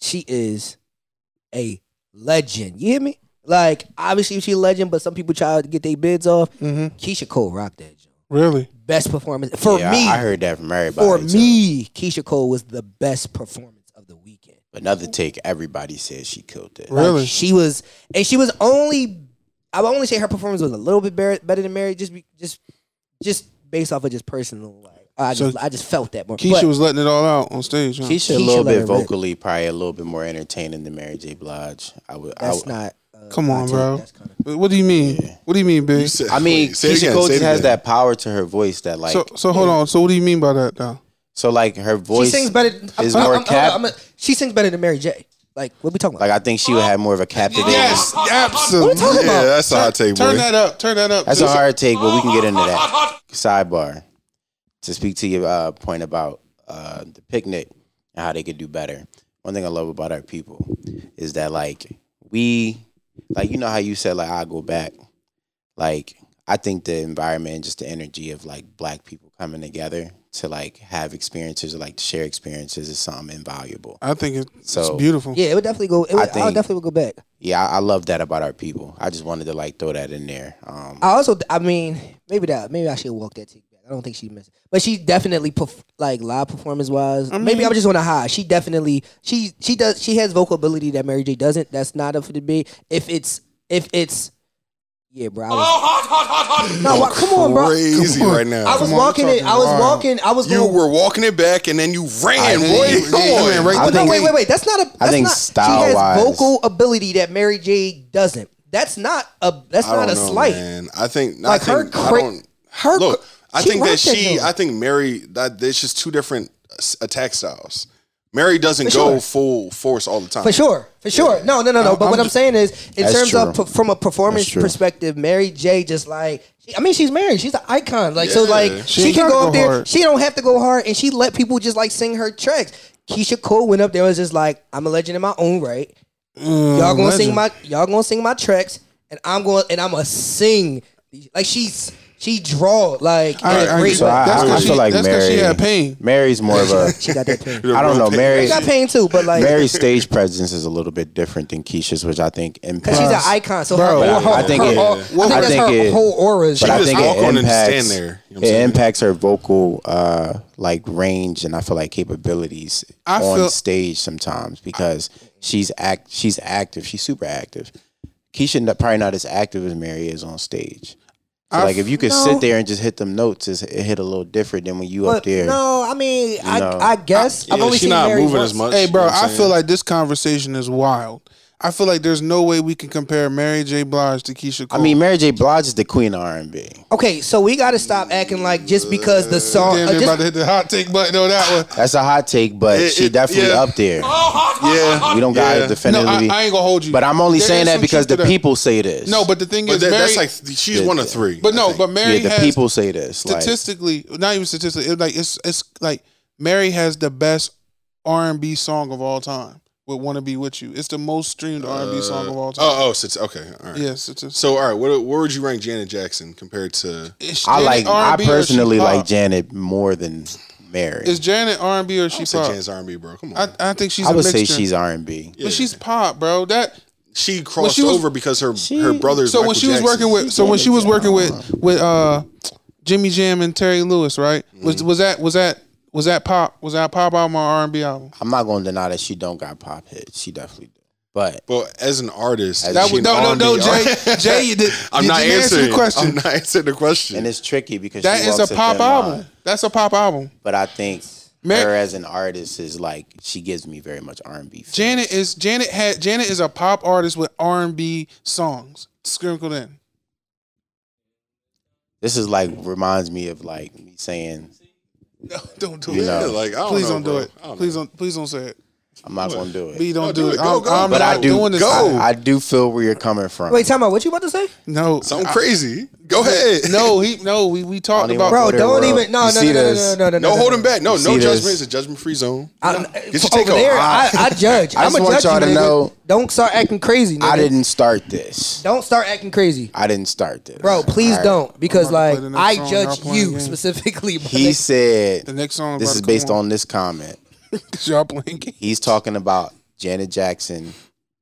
she is a legend. You hear me? Like obviously she's a legend, but some people try to get their bids off. Mm-hmm. Keyshia Cole rocked that. Joint. Really? Best performance for yeah, me. I heard that from everybody. for too. me, Keyshia Cole was the best performance of the weekend. Another take, everybody said she killed it. Like, Really? she was, and she was only. I would only say her performance was a little bit better, better than Mary, just be, just just based off of just personal. Like I So just I just felt that more. Keyshia But was letting it all out on stage. Huh? Keyshia, a little bit her rip. vocally, probably a little bit more entertaining than Mary J. Blige. I would. I, that's would not. Uh, Come my on, take. bro. That's kinda- What do you mean? Yeah. What do you mean, You big? said- I mean, wait, say it Keyshia again, Cole it just has again. that power to her voice that, like, so so hold on. So what do you mean by that though? so like her voice. She sings better. I'm, is I'm- more I'm- cap- I'm- I'm- she sings better than Mary J. Like what we talking about? Like I think she would have more of a captivating. Yes, absolutely. What we talking Yeah, about? that's a hot take, boy. Turn that up. Turn that up. That's a hard take, but we can get into that. Sidebar. To speak to your uh, point about uh, the picnic and how they could do better. One thing I love about our people is that like we like you know how you said like I go back. Like I think the environment, and just the energy of like black people coming together to like have experiences or like to share experiences is something invaluable. I think it's, it's So- beautiful. yeah, it would definitely go. It would, I, think- definitely would go back. Yeah, I, I love that about our people. I just wanted to like throw that in there. Um, I also, I mean, maybe that, maybe I should walk that take back. I don't think she missed, it. but she definitely, perf- like live performance wise. maybe mean- I'm just on a high. She definitely, she she does, she has vocal ability that Mary J doesn't. That's not up for debate. If it's, if it's, yeah, bro. I was, no, come on, bro. Crazy Come on. right now. I was Come walking we're it. I was talking walking. I was you going. were walking it back and then you ran, I- boy. you- Come you on. ran right I But no, wait, wait, wait. That's not a. That's think not, She style-wise- has vocal ability that Mary J doesn't. That's not a. That's I not don't a know, slight. man. I think Like I think, her I cra- don't- her look. Cra- I she think that she. joint. I think Mary. That there's just two different attack styles. Mary doesn't For go sure. full force all the time. For sure, for sure. No, no, no, no. But I'm what I'm saying is, in That's terms of true. per- from a performance perspective, Mary J. Just like, I mean, she's married. She's an icon. Like, so like, She she, can gotta go go up there. hard. She don't have to go hard, and she let people just like sing her tracks. Keyshia Cole went up there and was just like, I'm a legend in my own right. Mm, Y'all gonna sing my y'all gonna sing my tracks, and I'm going and I'm gonna sing. Like she's she draw like I- in a I- great so. I, That's I, 'cause I she- feel like that's 'cause Mary. she had pain. Mary's more of a. (laughs) she got that pain. I don't know. Mary. She got pain too, but like Mary's stage presence is a little bit different than Keyshia's, which I think impacts. Because she's an icon, so Bro, her, but her, I think her, it- her- I I think that's think her it- whole aura. is but I just think walk it on and stand impacts. there, you know it impacts her vocal, uh, like range, and I feel like capabilities I on feel- stage sometimes because she's act. She's active. She's super active. Keyshia probably not as active as Mary is on stage. So like if you could no. sit there and just hit them notes, it's, it hit a little different than when you up there. no, I mean, I. I guess Yeah, I've only she seen not Mary moving once. as much. Hey, bro, you know I'm feel like this conversation is wild. I feel like there's no way we can compare Mary J. Blige to Keyshia I mean, Mary J. Blige is the queen of R and B. Okay, so we got to stop acting like just because the song. Damn, uh, just- about to hit the hot take button on that one. That's a hot take, but It- she it- definitely yeah. up there. yeah, We don't yeah. gotta No, definitively. I, I ain't gonna hold you. but I'm only There saying that because the that. people say this. No, but the thing But is, that, Mary, that's like she's one of three. But no, but Mary yeah, the has people say this. Like, statistically, not even statistically, it, like it's it's like Mary has the best R and B song of all time with "Wanna Be With You." It's the most streamed R and B song of all time. Oh, oh, so it's okay. All right. yes, it's a. So, all right, what where would you rank Janet Jackson compared to? I like. I R&B or she personally like? Janet more than Mary. Is Janet R and B or I she would say pop? Janet's R&B, bro. Come on. I, I think she's. I a would say mixture. she's R and B. Yeah. but she's pop, bro. That she crossed she was- over because her her brother's so when Michael she was working with so when she was working with with uh Jimmy Jam and Terry Lewis, right? Mm-hmm. Was was that was that was that pop was that pop album or R and B album? I'm not going to deny that she don't got pop hits. She definitely do. But But as an artist, That That is she was, an no no no Jay Jay you (laughs) did, I'm did not you answer answering the question. I'm not answering the question. and it's tricky because That she is a a pop album. line. That's a pop album. But I think Ma- her as an artist is like she gives me very much R and B. Janet is Janet had Janet is a pop artist with R and B songs sprinkled in. This is like reminds me of like me saying No, (laughs) don't do You it. know. like I don't Please know, don't bro. do it. Don't Please know. don't. Please don't say it. I'm not going to do it. B don't No, do do it. it. Go, I'm, go. I'm But not I do. doing this. Go. I, I do feel where you're coming from. Wait, time out. What you about to say? no, Something I- crazy. Go ahead. No, he no. We we talked about. Bro, there, don't bro. even. No, You no, no, no, no, no, no, no. No holding back. No, no judgment. this? It's a judgment free zone. I, Get your over take on. there, I, I (laughs) judge. I I'm just a want judge. y'all to know- Don't start acting crazy. Nigga. I didn't start this. Don't start acting crazy, I didn't start this. bro. Please All right. don't, because I'm about to like play the next I judge y'all playing you games. specifically. (laughs) He said The next song. this is based on this comment. Cause (laughs) y'all playing games. He's talking about Janet Jackson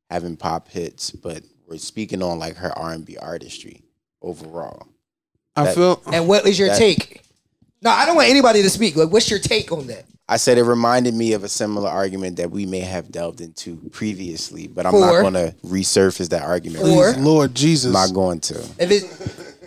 having pop hits, but we're speaking on like her R and B artistry overall. I That- feel. And what is your That- take? No, I don't want anybody to speak. Like, what's your take on that? I said it reminded me of a similar argument that we may have delved into previously, but I'm For? not going to resurface that argument. For? Please, Lord Jesus. I'm not going to. If it,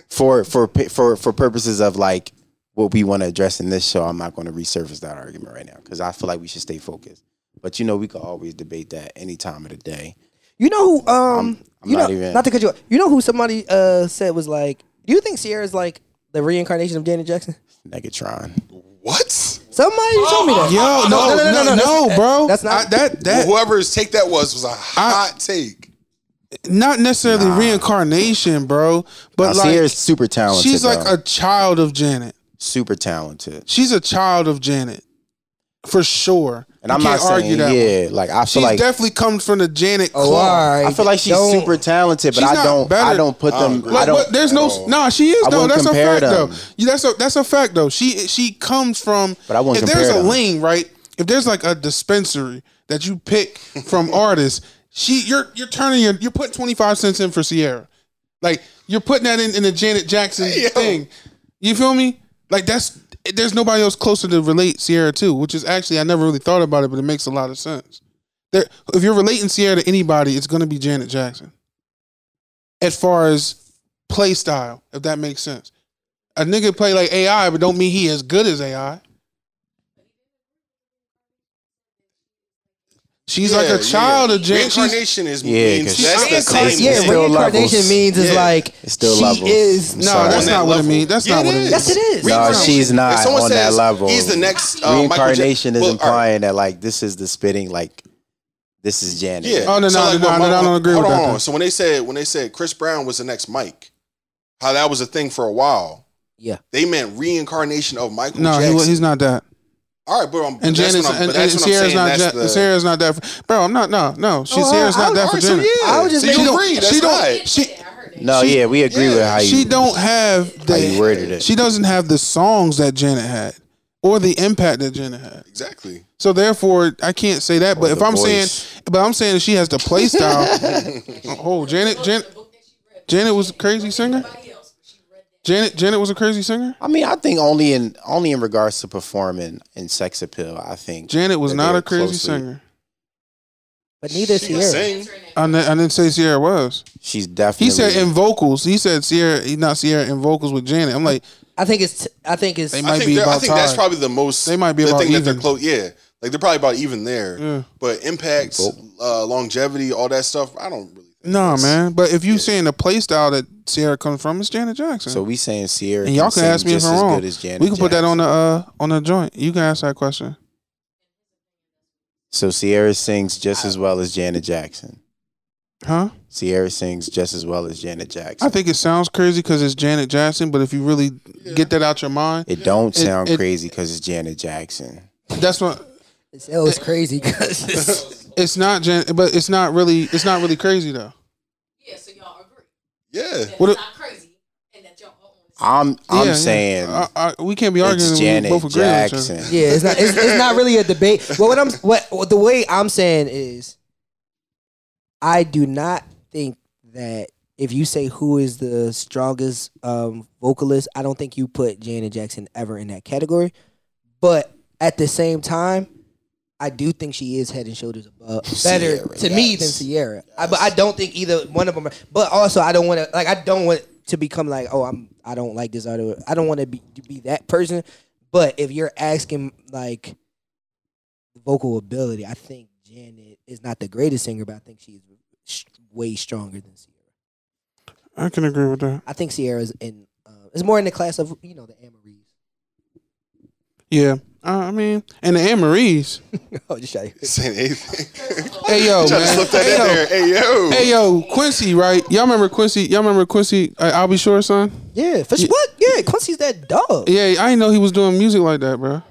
For for for for purposes of like what we want to address in this show, I'm not going to resurface that argument right now because I feel like we should stay focused. But you know, we could always debate that any time of the day. you know who, um, I'm you not know, even- not to cut you. off. You know who somebody uh said was like, do you think Ciara's like the reincarnation of Janet Jackson? Negatron. What? Somebody told me that. Yo, no, no, no, no, that's- bro. That's not. I, that. That Whoever's take that was was a hot take. not necessarily reincarnation, bro. But Now, like Ciara's super talented. she's like though. a child of Janet. Super talented. She's a child of Janet, for sure. And You I'm can't not saying yeah, like I feel She's like definitely comes from the Janet oh, claw. all right. I feel like she's Don't- super talented, but I don't better. I don't put I don't them agree. I don't what, there's no all. Oh. no. She is I though. wouldn't That's a compare fact though. them. Yeah, that's a that's a fact though. She she comes from. But I wouldn't If there's compare a them. lane, right? If there's like a dispensary that you pick from (laughs) artists, she you're you're turning your you're putting twenty five cents in for Ciara. Like you're putting that in in the Janet Jackson Yo. thing. You feel me? Like that's there's nobody else closer to relate Ciara to, which is actually I never really thought about it, but it makes a lot of sense. There, if you're relating Ciara to anybody, it's gonna be Janet Jackson. As far as play style, if that makes sense. A nigga play like AI, but don't mean he as good as AI. She's like a child yeah. of Janet. She's, Reincarnation is Yeah, means 'cause that's the she's- same. yeah, still reincarnation levels. means is Yeah. like It's still she levels. is. No, sorry. that's On that not what it level. means. That's Yeah, not it what it is. is. Yes, it is. No, Reincarnation. she's not If someone on that says level. He's the next uh, Michael Reincarnation Ja- is well, implying all right. that like this is the spitting like this is Janet. Yeah. Oh, no, So, no, like, no, what no, my- I don't agree hold with on, that, hold on. So when they said when they said Chris Brown was the next Mike, how that was a thing for a while. Yeah. They meant reincarnation of Michael No, he's not that. All right, but I'm, And that's Janet's what I'm, and, that's and what I'm Ciara's not. That's Ja- the, Ciara's not that. For, bro, I'm not. No, no. She Oh, Ciara's I- not I- that all for right, so Janet. yeah. I was just so you agree? That's she don't. not. She I heard it. No, She- yeah, we agree yeah. with how you she don't have how you worded it. She doesn't have the songs that Janet had, or the impact that Janet had. Exactly. So therefore, I can't say that. But if I'm voice. saying, but I'm saying she has the play style. (laughs) oh, Janet, Janet, Janet was a crazy singer. Janet, Janet was a crazy singer. I mean, I think only in only in regards to performing in sex appeal, I think Janet was not a crazy closely- singer. But neither She Ciara. sing. I, ne- I didn't say Ciara was. She's definitely He said in vocals. He said Ciara, he not Ciara in vocals with Janet. I'm like, I think it's. I think it's. They I might think, be they're- I think that's tied. probably the most. They might be the about thing that they're even. close. Yeah, like they're probably about even there. Yeah. But impacts, uh, longevity, all that stuff. I don't really. Think no, that's- man. But if you saying the play style that Ciara comes from, it's Janet Jackson. So we saying Ciara and y'all can can ask me if I'm wrong. good as Janet We can put that on the uh on the joint. You can ask that question. So Ciara sings just as well as Janet Jackson. Huh? Ciara sings just as well as Janet Jackson. I think it sounds crazy because it's Janet Jackson, but if you really get that out your mind, it don't It- sound it- crazy because it's Janet Jackson. that's what That was crazy because (laughs) It's not, Jan- but it's not really. It's not really crazy though. Yeah, so y'all agree. Yeah. That What it's a- not crazy. And that y'all are on the same I'm I'm Yeah, yeah. saying I, I, we can't be arguing. it's when we Janet both agree on each other. Jackson. yeah, it's not. It's, it's not really a debate. (laughs) But what I'm what, what the way I'm saying is, I do not think that if you say who is the strongest um, vocalist, I don't think you put Janet Jackson ever in that category. But at the same time, I do think she is head and shoulders above better Ciara, to me than Ciara. I, but I don't think either one of them. Are, but also, I don't want to like. I don't want to become like, oh, I'm. I don't like this other. I don't want to be to be that person. But if you're asking like vocal ability, I think Janet is not the greatest singer, but I think she's way stronger than Ciara. I can agree with that. I think Ciara's in. Uh, it's more in the class of you know the Ameries. Yeah, uh, I mean, and the Anne Marie's. (laughs) oh, just shout you. Saying anything. (laughs) Hey yo, Trying to man. slip that hey, yo. there. Hey yo. Hey yo, Quincy, right? Y'all remember Quincy? Y'all remember Quincy? Uh, I'll be sure, son. Yeah, for sure. What? Yeah, Quincy's that dog. Yeah, I didn't know he was doing music like that, bro.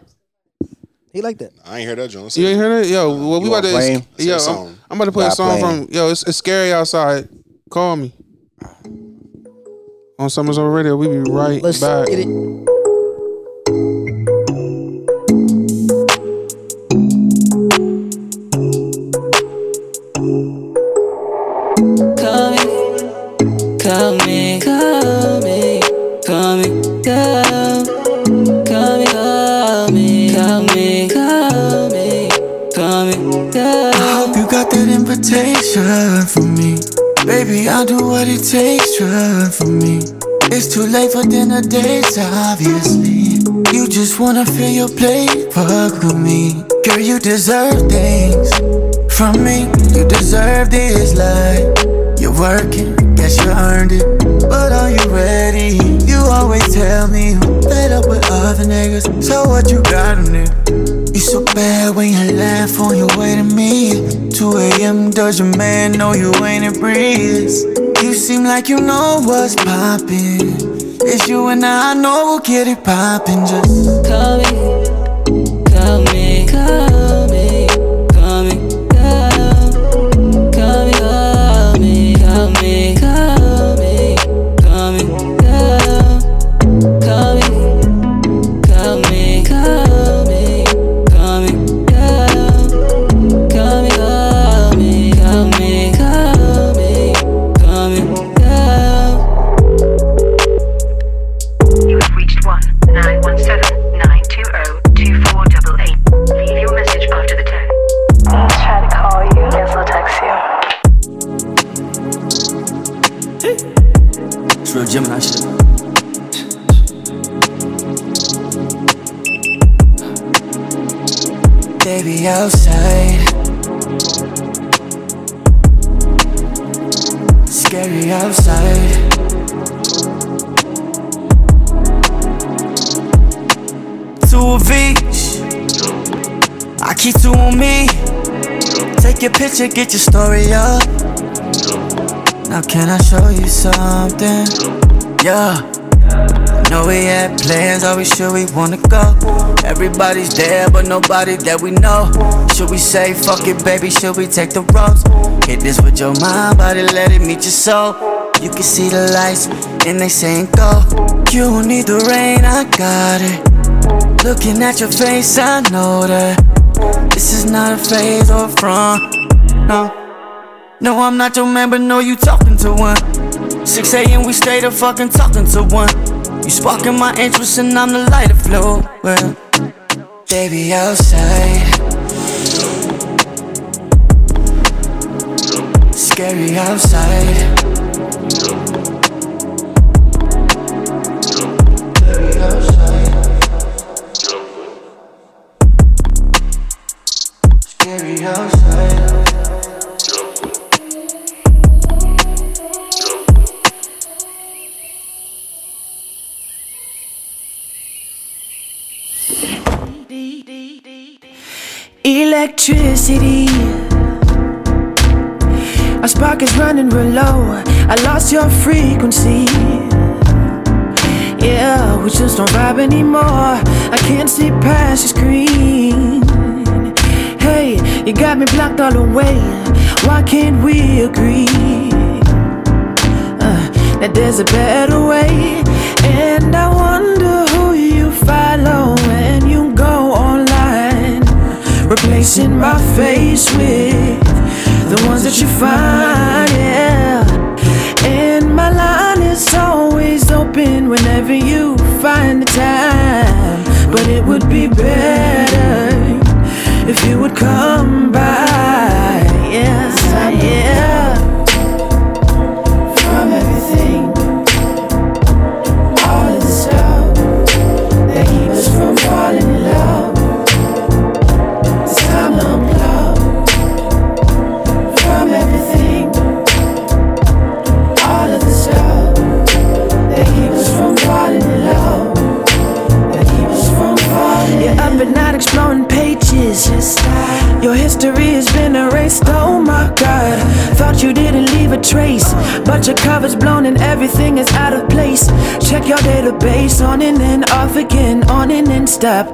He like that. I ain't heard that, Jones. You ain't heard it? Yo, well, we about wanna play him? Yo, Say a I'm, song. I'm about to play a song playing. from. Yo, it's, it's scary outside. Call me. On Summers Over Radio, we be right Let's back. Baby, I'll do what it takes, run for me. It's too late for dinner dates, obviously. You just wanna fill your plate, fuck with me. Girl, you deserve things from me. You deserve this life. You're working, guess you earned it. But are you ready? You always tell me I'm fed up with other niggas. So what you got in there? When you laugh on your way to me. 2 a.m. Does your man know you ain't a breeze? You seem like you know what's poppin'. It's you and I, I know we'll get it poppin'. Just Call me, call me, call me, outside. Scary outside. Two of each. I keep two on me. Take your picture, get your story up. Now can I show you something? Yeah. Know we had plans, are we sure we wanna go? Everybody's there, but nobody that we know. Should we say fuck it, baby? Should we take the ropes? Hit this with your mind, body, let it meet your soul. You can see the lights, and they saying go. You don't need the rain, I got it. Looking at your face, I know that this is not a phase or a front. No, no, I'm not your man, but know you talking to one. 6 a.m. we stay the fucking talking to one. You sparking my interest and I'm the light lighter flow. Well, baby outside. Scary outside. Baby outside. Scary outside. Electricity. Our spark is running real low. I lost your frequency. Yeah, we just don't vibe anymore. I can't see past your screen. Hey, you got me blocked all the way. Why can't we agree uh, that there's a better way? And I wonder replacing my face with the ones that you find. Yeah. And my line is always open whenever you find the time. But it would be better if you would come by. History has been erased. Oh my God, thought you didn't leave a trace, but your cover's blown and everything is out of place. Check your database on and then off again, on and then stop.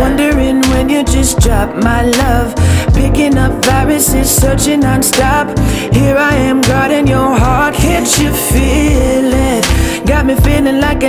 Wondering when you just dropped my love. Picking up viruses, searching non-stop. Here I am guarding your heart. Can't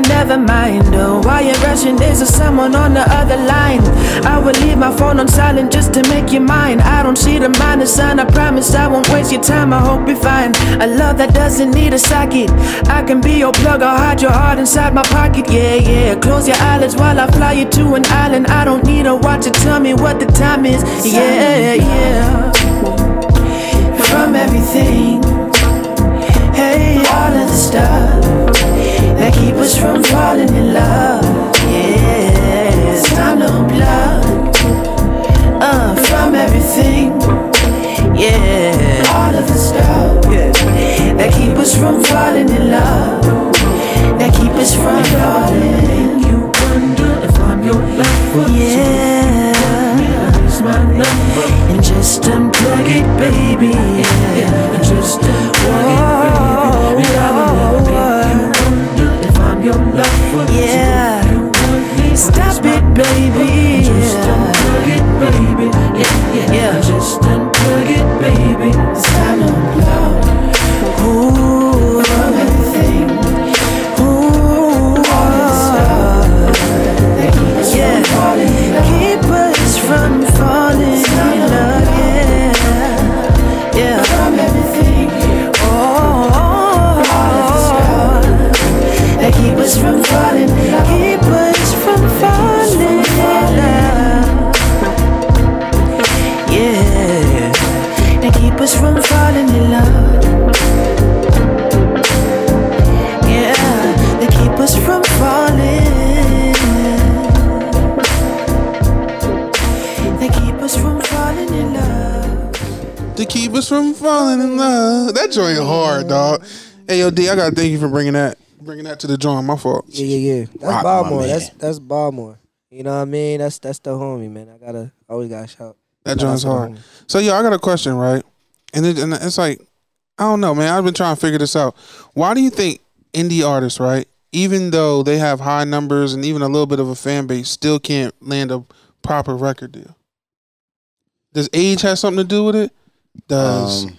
never mind. Oh, why you rushing? Is there someone on the other line? I will leave my phone on silent just to make you mine. I don't see the minus sign. I promise I won't waste your time. I hope you find a love that doesn't need a socket. I can be your plug. I'll hide your heart inside my pocket. Yeah, yeah. Close your eyelids while I fly you to an island. I don't need a watch to tell me what the time is. Yeah, yeah. From everything. Hey, all of the stuff that keep us from falling in love. Yeah, it's time to unplug uh, from everything. Yeah, all of the stuff that keep us from falling in love. That keep us from falling. You wonder if I'm your lover. Yeah. And just unplug it, baby. Yeah. And just unplug it, baby. Stop it, baby. Just unplug it, baby. Yeah, yeah. yeah. Just unplug it, baby. It's time from falling in love. That joint hard, dog. Hey, yo, D, I gotta thank you for bringing that, bringing that to the joint. My fault. Yeah, yeah, yeah. That's Rock, Baltimore. That's that's Baltimore. You know what I mean? That's that's the homie, man. I gotta always gotta shout. That joint's hard. homie. So, yo, I got a question, right? And, it, and it's like, I don't know, man. I've been trying to figure this out. Why do you think indie artists, right, even though they have high numbers and even a little bit of a fan base, still can't land a proper record deal? Does age have something to do with it? Does Um,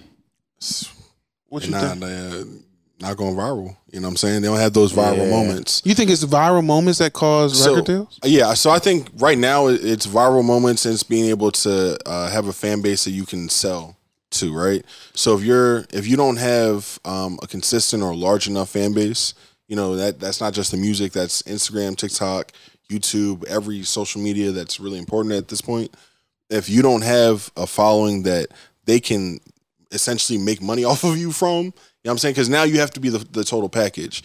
what you nah, think? not going viral. You know what I'm saying? They don't have those viral Yeah. moments. You think it's viral moments that cause So- record deals? Yeah, so I think right now it's viral moments and it's being able to uh, have a fan base that you can sell to, right? So if you're if you don't have um, a consistent or large enough fan base, you know that that's not just the music. That's Instagram, TikTok, YouTube, every social media that's really important at this point. If you don't have a following that they can essentially make money (laughs) off of you from, you know what I'm saying? Because now you have to be the, the total package.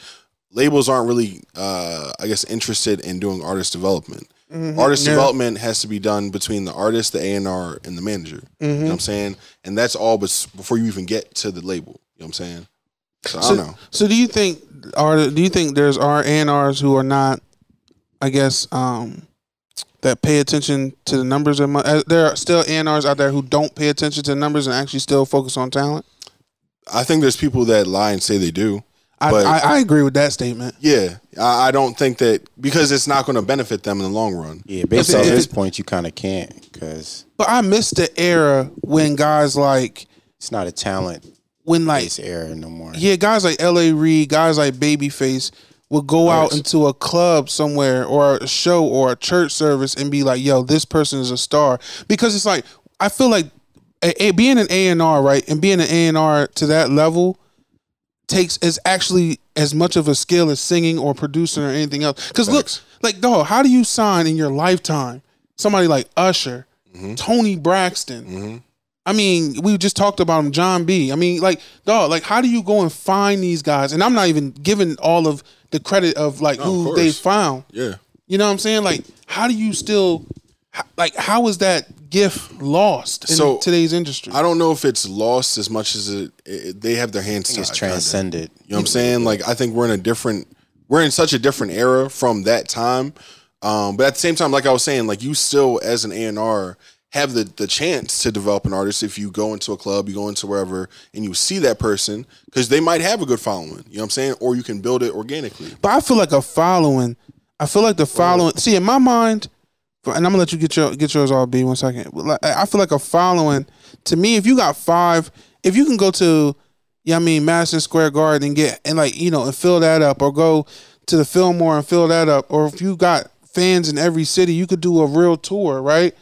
Labels aren't really, uh, I guess, interested in doing artist development. Mhm. Artist Yeah. development has to be done between the artist, the A and R, and the manager. You know what I'm saying? And that's all, bes- before you even get to the label. You know what I'm saying? So, I don't know. So do you think are do you think there's R and R's who are not, I guess, um, that pay attention to the numbers? And uh, there are still A and R's out there who don't pay attention to the numbers and actually still focus on talent. I think there's people that lie and say they do. I, But- I, I agree with that statement. Yeah, I, I don't think that because it's not going to benefit them in the long run. Yeah, based If it- on if his it- point, you kind of can't because But I miss the era when guys like it's not a talent when like based era no more. yeah, guys like L.A. Reid, guys like Babyface would go out into a club somewhere or a show or a church service and be like, "Yo, this person is a star." Because it's like I feel like a, a- being an A and R right and being an A and R to that level takes is actually as much of a skill as singing or producing or anything else. Because look, like dog, how do you sign in your lifetime somebody like Usher, mm-hmm. Toni Braxton? Mm-hmm. I mean, we just talked about him, Jon B. I mean, like, dog, like, how do you go and find these guys? And I'm not even giving all of the credit of like No, who course. they found. Yeah. You know what I'm saying? Like, how do you still, like, how is that gift lost in So, today's industry? I don't know if it's lost as much as it, it they have their hands think it's tied, kinda. transcended. You know what I'm saying? Like I think we're in a different we're in such a different era from that time. Um, but at the same time, like I was saying, like you still as an A and R have the the chance to develop an artist if you go into a club, you go into wherever, and you see that person because they might have a good following. You know what I'm saying? Or you can build it organically. But I feel like a following. I feel like the following. See, in my mind, and I'm gonna let you get your get yours all. be one second. I feel like a following. To me, if you got five, if you can go to, yeah, I mean Madison Square Garden and get and like you know and fill that up, or go to the Fillmore and fill that up, or if you got fans in every city, you could do a real tour, right?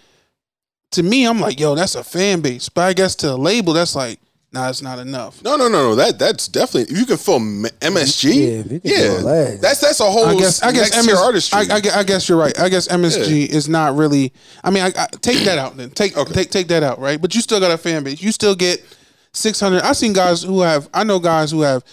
To me, I'm like, yo, that's a fan base. But I guess to a label, that's like, nah, it's not enough. No, no, no, no. That that's definitely you can fill MSG. Yeah, if you can yeah, do that's that's a whole. I guess I guess next tier MS, artistry. I, I, I guess you're right. I guess MSG is not really. I mean, I, I take that out then. Take take take that out, right? But you still got a fan base. You still get six hundred. I've seen guys who have. I know guys who have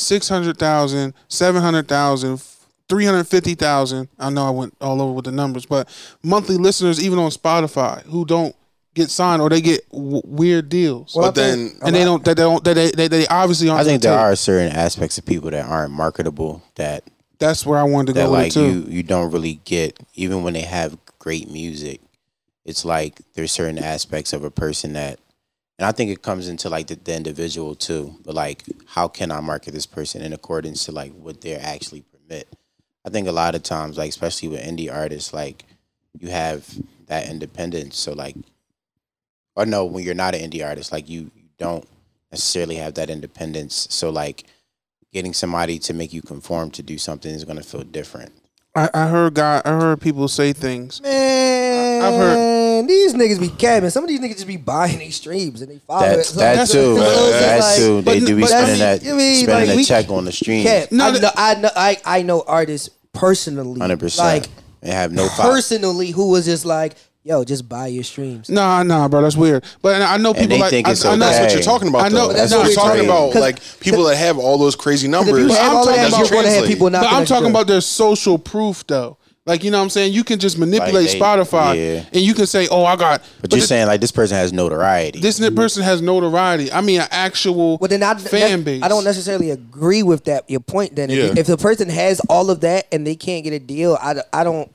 600,000, 700,000, 350,000. I know I went all over with the numbers, but monthly listeners even on Spotify who don't get signed or they get w- weird deals. Well, But I think- then- and they don't. They don't. They they, they, they obviously aren't. I think there take- are certain aspects of people that aren't marketable that That's where I wanted to that go with like it too. you you don't really get even when they have great music. It's like there's certain aspects of a person that, and I think it comes into like the, the individual too. But like, how can I market this person in accordance to like what they're actually permit? I think a lot of times, like especially with indie artists, like you have that independence. So like, or no, when you're not an indie artist, like you, you don't necessarily have that independence. So like, getting somebody to make you conform to do something is going to feel different. I, I heard guy. I heard people say things. Man, I've heard- these niggas be capping. Some of these niggas just be buying these streams and they follow That, it. So that that's- too. so it's That like- too. They but- do be but spending that, I mean, spending like, a we- check on the stream. No, I, that- know, I know. I I know artists personally, Hundred percent. like and have no fo- personally, who was just like, "Yo, just buy your streams." Nah, nah, bro, that's weird. But I know And people they like think I, it's I know That's what you're talking about. I know- though. that's That's what what you're we're talking talking about. Like people that have all those crazy numbers. if you have I'm talking about going to have people not. But I'm talking about their social proof though. Like you know what I'm saying? You can just manipulate they- Spotify yeah. and you can say, "Oh, I got." But you're the- saying like this person has notoriety. this n- person has notoriety. I mean, an actual Well, then I, fan base. I don't necessarily agree with that. Your point. Then, Yeah. if, if the person has all of that and they can't get a deal, I, I don't.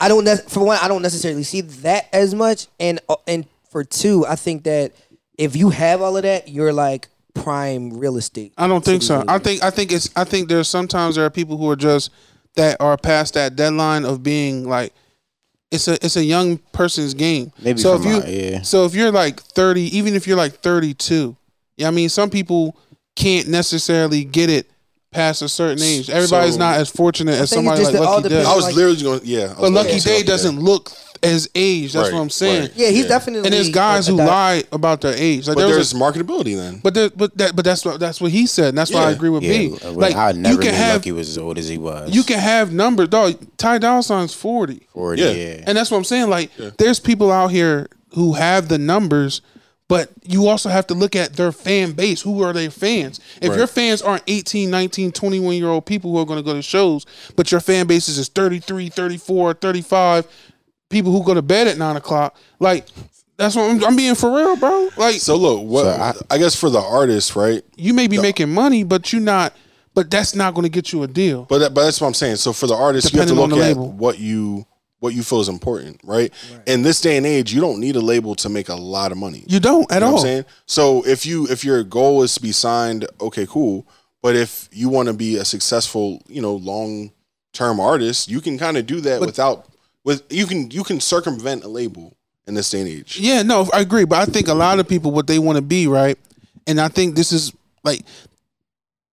I don't. nec- For one, I don't necessarily see that as much. And uh, and for two, I think that if you have all of that, you're like prime real estate. I don't think so. I think I think it's I think there's sometimes there are people who are just that are past that deadline of being like it's a it's a young person's game. Maybe so if from you my- yeah. so if you're like 30, even if you're like 32, yeah, I mean some people can't necessarily get it past a certain age. Everybody's So- not as fortunate as somebody like all Lucky Daye. I was like- literally going. Yeah, I was But Lucky Daye doesn't look as age. That's Right, what I'm saying. right. Yeah, he's Yeah. definitely. And there's guys who lie about their age. Like But there there's was a, marketability then. but there, but that but that's what that's what he said. And that's why I Yeah. agree with yeah, B. when Like I never you can knew have Lucky was as old as he was. you can have numbers, dog. Ty Dolla Sign's forty, forty. Yeah. Yeah. and that's what I'm saying. Like, there's people out here who have the numbers, but you also have to look at their fan base. Who are their fans? If Right. your fans aren't 18, 19, 21 year old people who are going to go to shows, but your fan base is 33, 34, 35 people who go to bed at nine o'clock, like. That's what I'm, I'm being for real, bro. Like So look, what So I, I- guess for the artist, right? you may be making money, but you're not. But that's not going to get you a deal. But that, but that's what I'm saying. So for the artist, you have to Depending on look the at label. what you what you feel is important, right? In this day and age, you don't need a label to make a lot of money. You don't at You know all. what I'm saying? So if you if your goal is to be signed, okay, cool. But if you want to be a successful, you know, long term artist, you can kind of do that without with you can you can circumvent a label in this day and age. Yeah, no, I agree. But I think a lot of people what they want to be, right? And I think this is like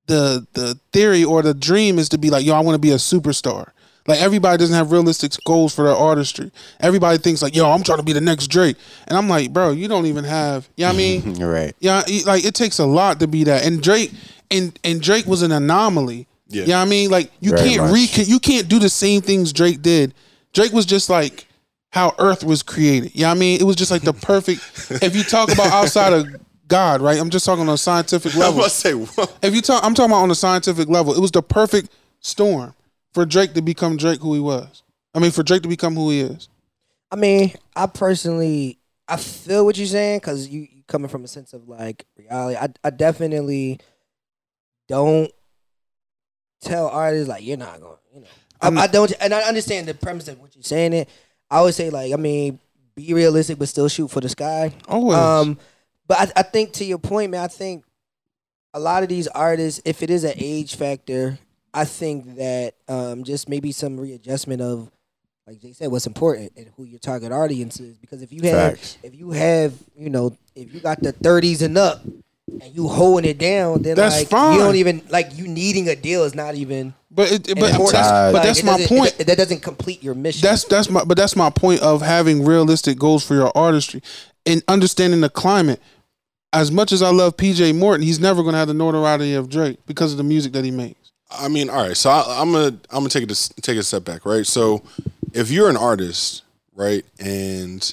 the the theory or the dream is to be like, yo, I want to be a superstar. Like everybody doesn't have realistic goals for their artistry. Everybody thinks like, yo, I'm trying to be the next Drake. And I'm like, bro, you don't even have, you know what I mean? You're (laughs) right. Yeah, he- like it takes a lot to be that. And Drake and and Drake was an anomaly. Yeah. You know what I mean? Like you Very can't re you can't do the same things Drake did. Drake was just like how Earth was created. You know what I mean? It was just like the perfect (laughs) if you talk about outside of God, right? I'm just talking on a scientific (laughs) I level. was about to say, what? If you talk I'm talking about on a scientific level, it was the perfect storm for Drake to become Drake who he was. I mean, for Drake to become who he is. I mean, I personally, I feel what you're saying because you, you coming from a sense of like reality. I, I definitely don't tell artists like you're not going. I, I don't, and I understand the premise of what you're saying. It. I always say like, I mean, be realistic, but still shoot for the sky. Always. Um, but I, I think to your point, man, I think a lot of these artists, if it is an age factor, I think that um, just maybe some readjustment of, like they said, what's important and who your target audience is. Because if you have, Facts. if you have, you know, if you got the thirties and up, and you holding it down, then That's like fine. you don't even like you needing a deal is not even. But it, but important. that's, but Like, that's it my point. it- that doesn't complete your mission. That's that's my but that's my point of having realistic goals for your artistry and understanding the climate. As much as I love PJ Morton, he's never gonna have the notoriety of Drake because of the music that he makes. I mean, all right. So I, I'm gonna I'm gonna take it a, take a step back, right? So if you're an artist, right, and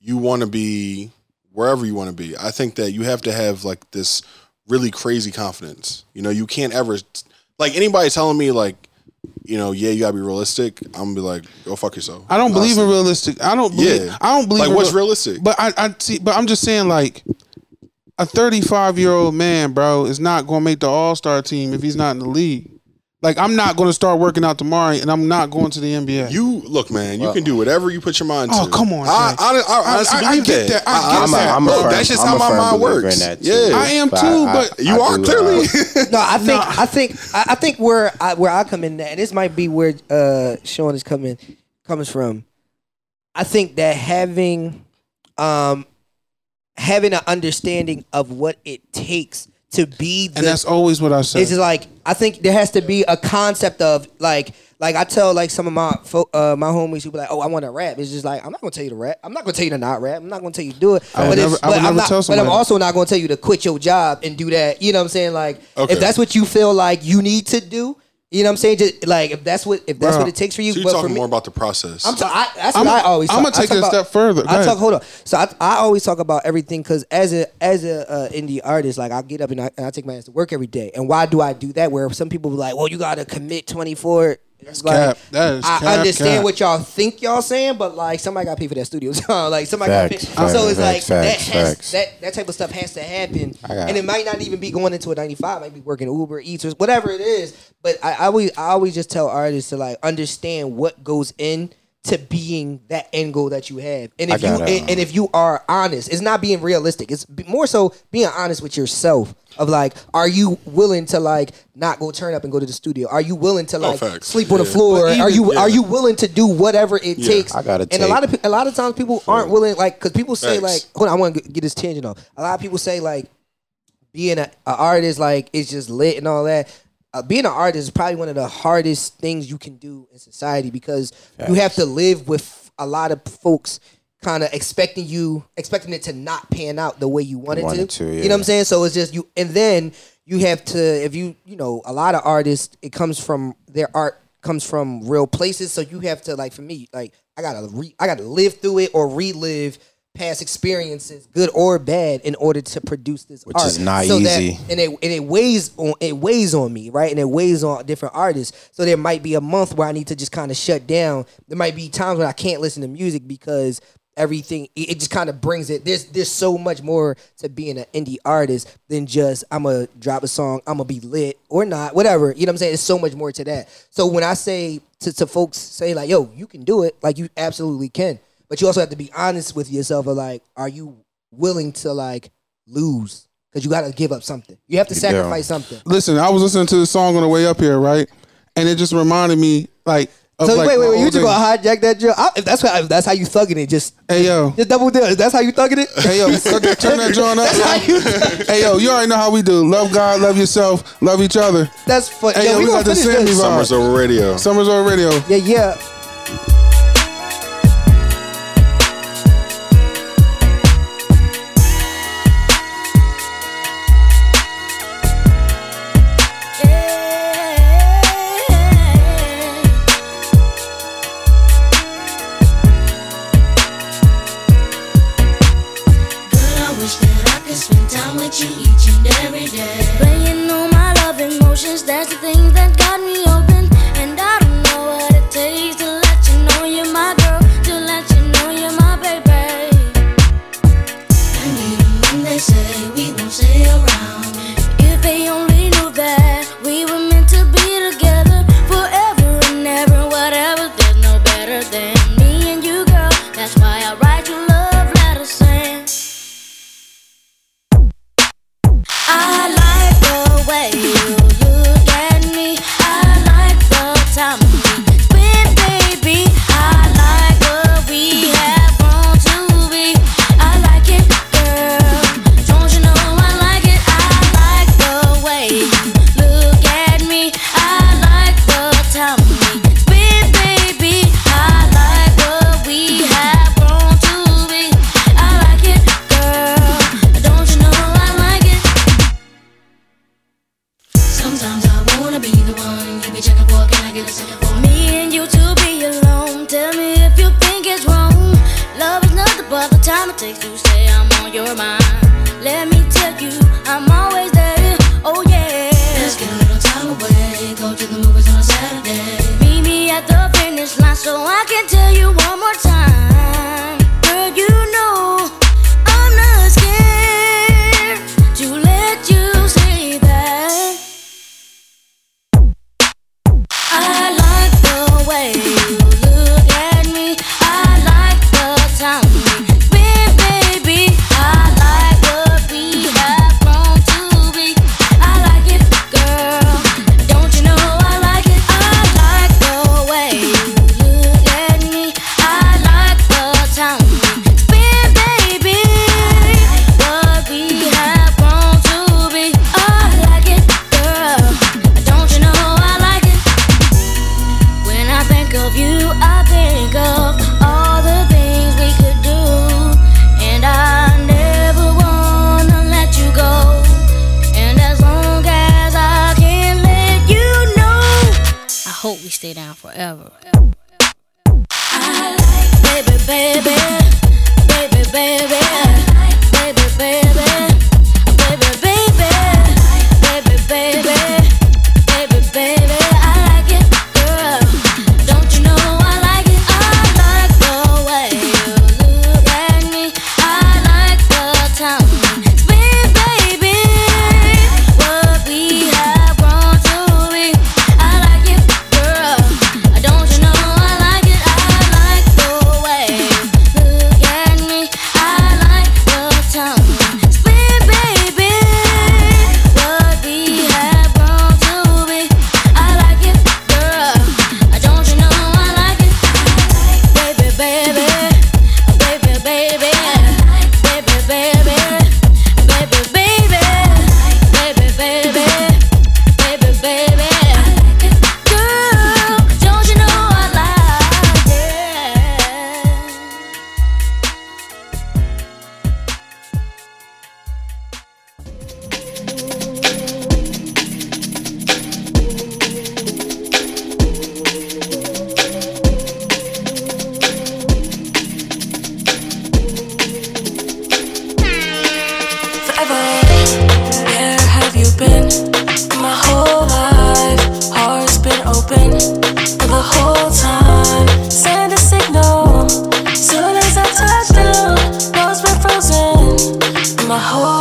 you want to be wherever you want to be, I think that you have to have like this really crazy confidence. You know, you can't ever like anybody telling me like, you know, yeah, you gotta be realistic. I'm gonna be like, go fuck yourself. I don't believe in realistic. I don't believe. Yeah. I don't believe. Like, what's real- realistic? But I, I see. But I'm just saying, like, a 35 year old man, bro, is not going to make the All Star team if he's not in the league. Like, I'm not going to start working out tomorrow, and I'm not going to the NBA. You look, man. You can do whatever you put your mind to. Oh, come on, I, Jay. I, I, honestly I- I believe get that. I get I'm that, a- I'm a bro, firm- that's just I'm how a my firm mind believer works. in that, too. yeah, I am But too, I- but you I are do, clearly. (laughs) no, I think I think I, I think where I, where I come in, and this might be where uh, Sean is coming comes from. I think that having um having an understanding of what it takes to be the and that's always what I say. it's just like I think there has to be a concept of like like I tell like some of my fo- uh, my homies who be like, oh, I want to rap. It's just like I'm not gonna tell you to rap. I'm not gonna tell you to not rap. I'm not gonna tell you to do it. I would but never- if, I would but I'm never not. tell but I'm also not gonna tell you to quit your job and do that. You know what I'm saying? Like Okay. if that's what you feel like you need to do. You know what I'm saying? Just like if that's what if that's Bro. what it takes for you. So you're but for talking me, more about the process. I'm ta- I, that's I'm- what I always. I'm gonna take it a about- step further. Go I ahead. talk. Hold on. So I, I always talk about everything because as a as a uh, indie artist, like I get up and I, and I take my ass to work every day. And why do I do that? Where some people be like, well, you gotta commit 24. That's cap. That is I cap, understand cap. what y'all think y'all saying, but like somebody got to pay for that studio (laughs) time. like somebody got to pay. Facts, facts, so it's like facts, that has that that type of stuff has to happen, and it might not even be going into a 95. Might be working Uber Eats or whatever it is. But I, I always I always just tell artists to like understand what goes in to being that end goal that you have. And if you gotta, and, and if you are honest, it's not being realistic. It's more so being honest with yourself. Of like, are you willing to like not go turn up and go to the studio? Are you willing to oh, like facts. sleep on the floor? But are you yeah. are you willing to do whatever it Yeah. takes? I gotta and a lot of a lot of times people aren't willing like because people say Facts. like hold on I want to get this tangent off. A lot of people say like being a, a artist like is just lit and all that. Uh, being an artist is probably one of the hardest things you can do in society because you have to live with a lot of folks kind of expecting you expecting it to not pan out the way you want it Want to. to, You know what I'm saying? So it's just you and then you have to if you you know a lot of artists it comes from their art comes from real places so you have to like for me like I got to re, I got to live through it or relive past experiences good or bad in order to produce this Which art is not So that- easy. and it and it weighs on it weighs on me, right? And it weighs on different artists. So there might be a month where I need to just kind of shut down. There might be times when I can't listen to music because everything it, just kind of brings it. There's there's so much more to being an indie artist than just I'm gonna drop a song, I'm gonna be lit or not, whatever. You know what I'm saying? There's so much more to that. So when I say to, to folks say like, yo, you can do it, like you absolutely can but you also have to be honest with yourself of like, are you willing to like lose? Because you got to give up something. You have to sacrifice something. Listen, I was listening to the song on the way up here, right? And it just reminded me, like, so like wait, wait, wait! You just gonna hijack that drill? I, if that's how, if that's how you thugging it, just hey yo, just double deal. That's how you thugging it. Hey yo, (laughs) turn that joint up. that's how you. (laughs) Thug- hey yo, you already know how we do. Love God, love yourself, love each other. That's funny. Hey yo, yo we, we got the Sammy Summers over radio. Summers over radio. Yeah, yeah. Meet me at the finish line so I can tell you one more time. Girl, you touchdown, lost my frozen, my whole.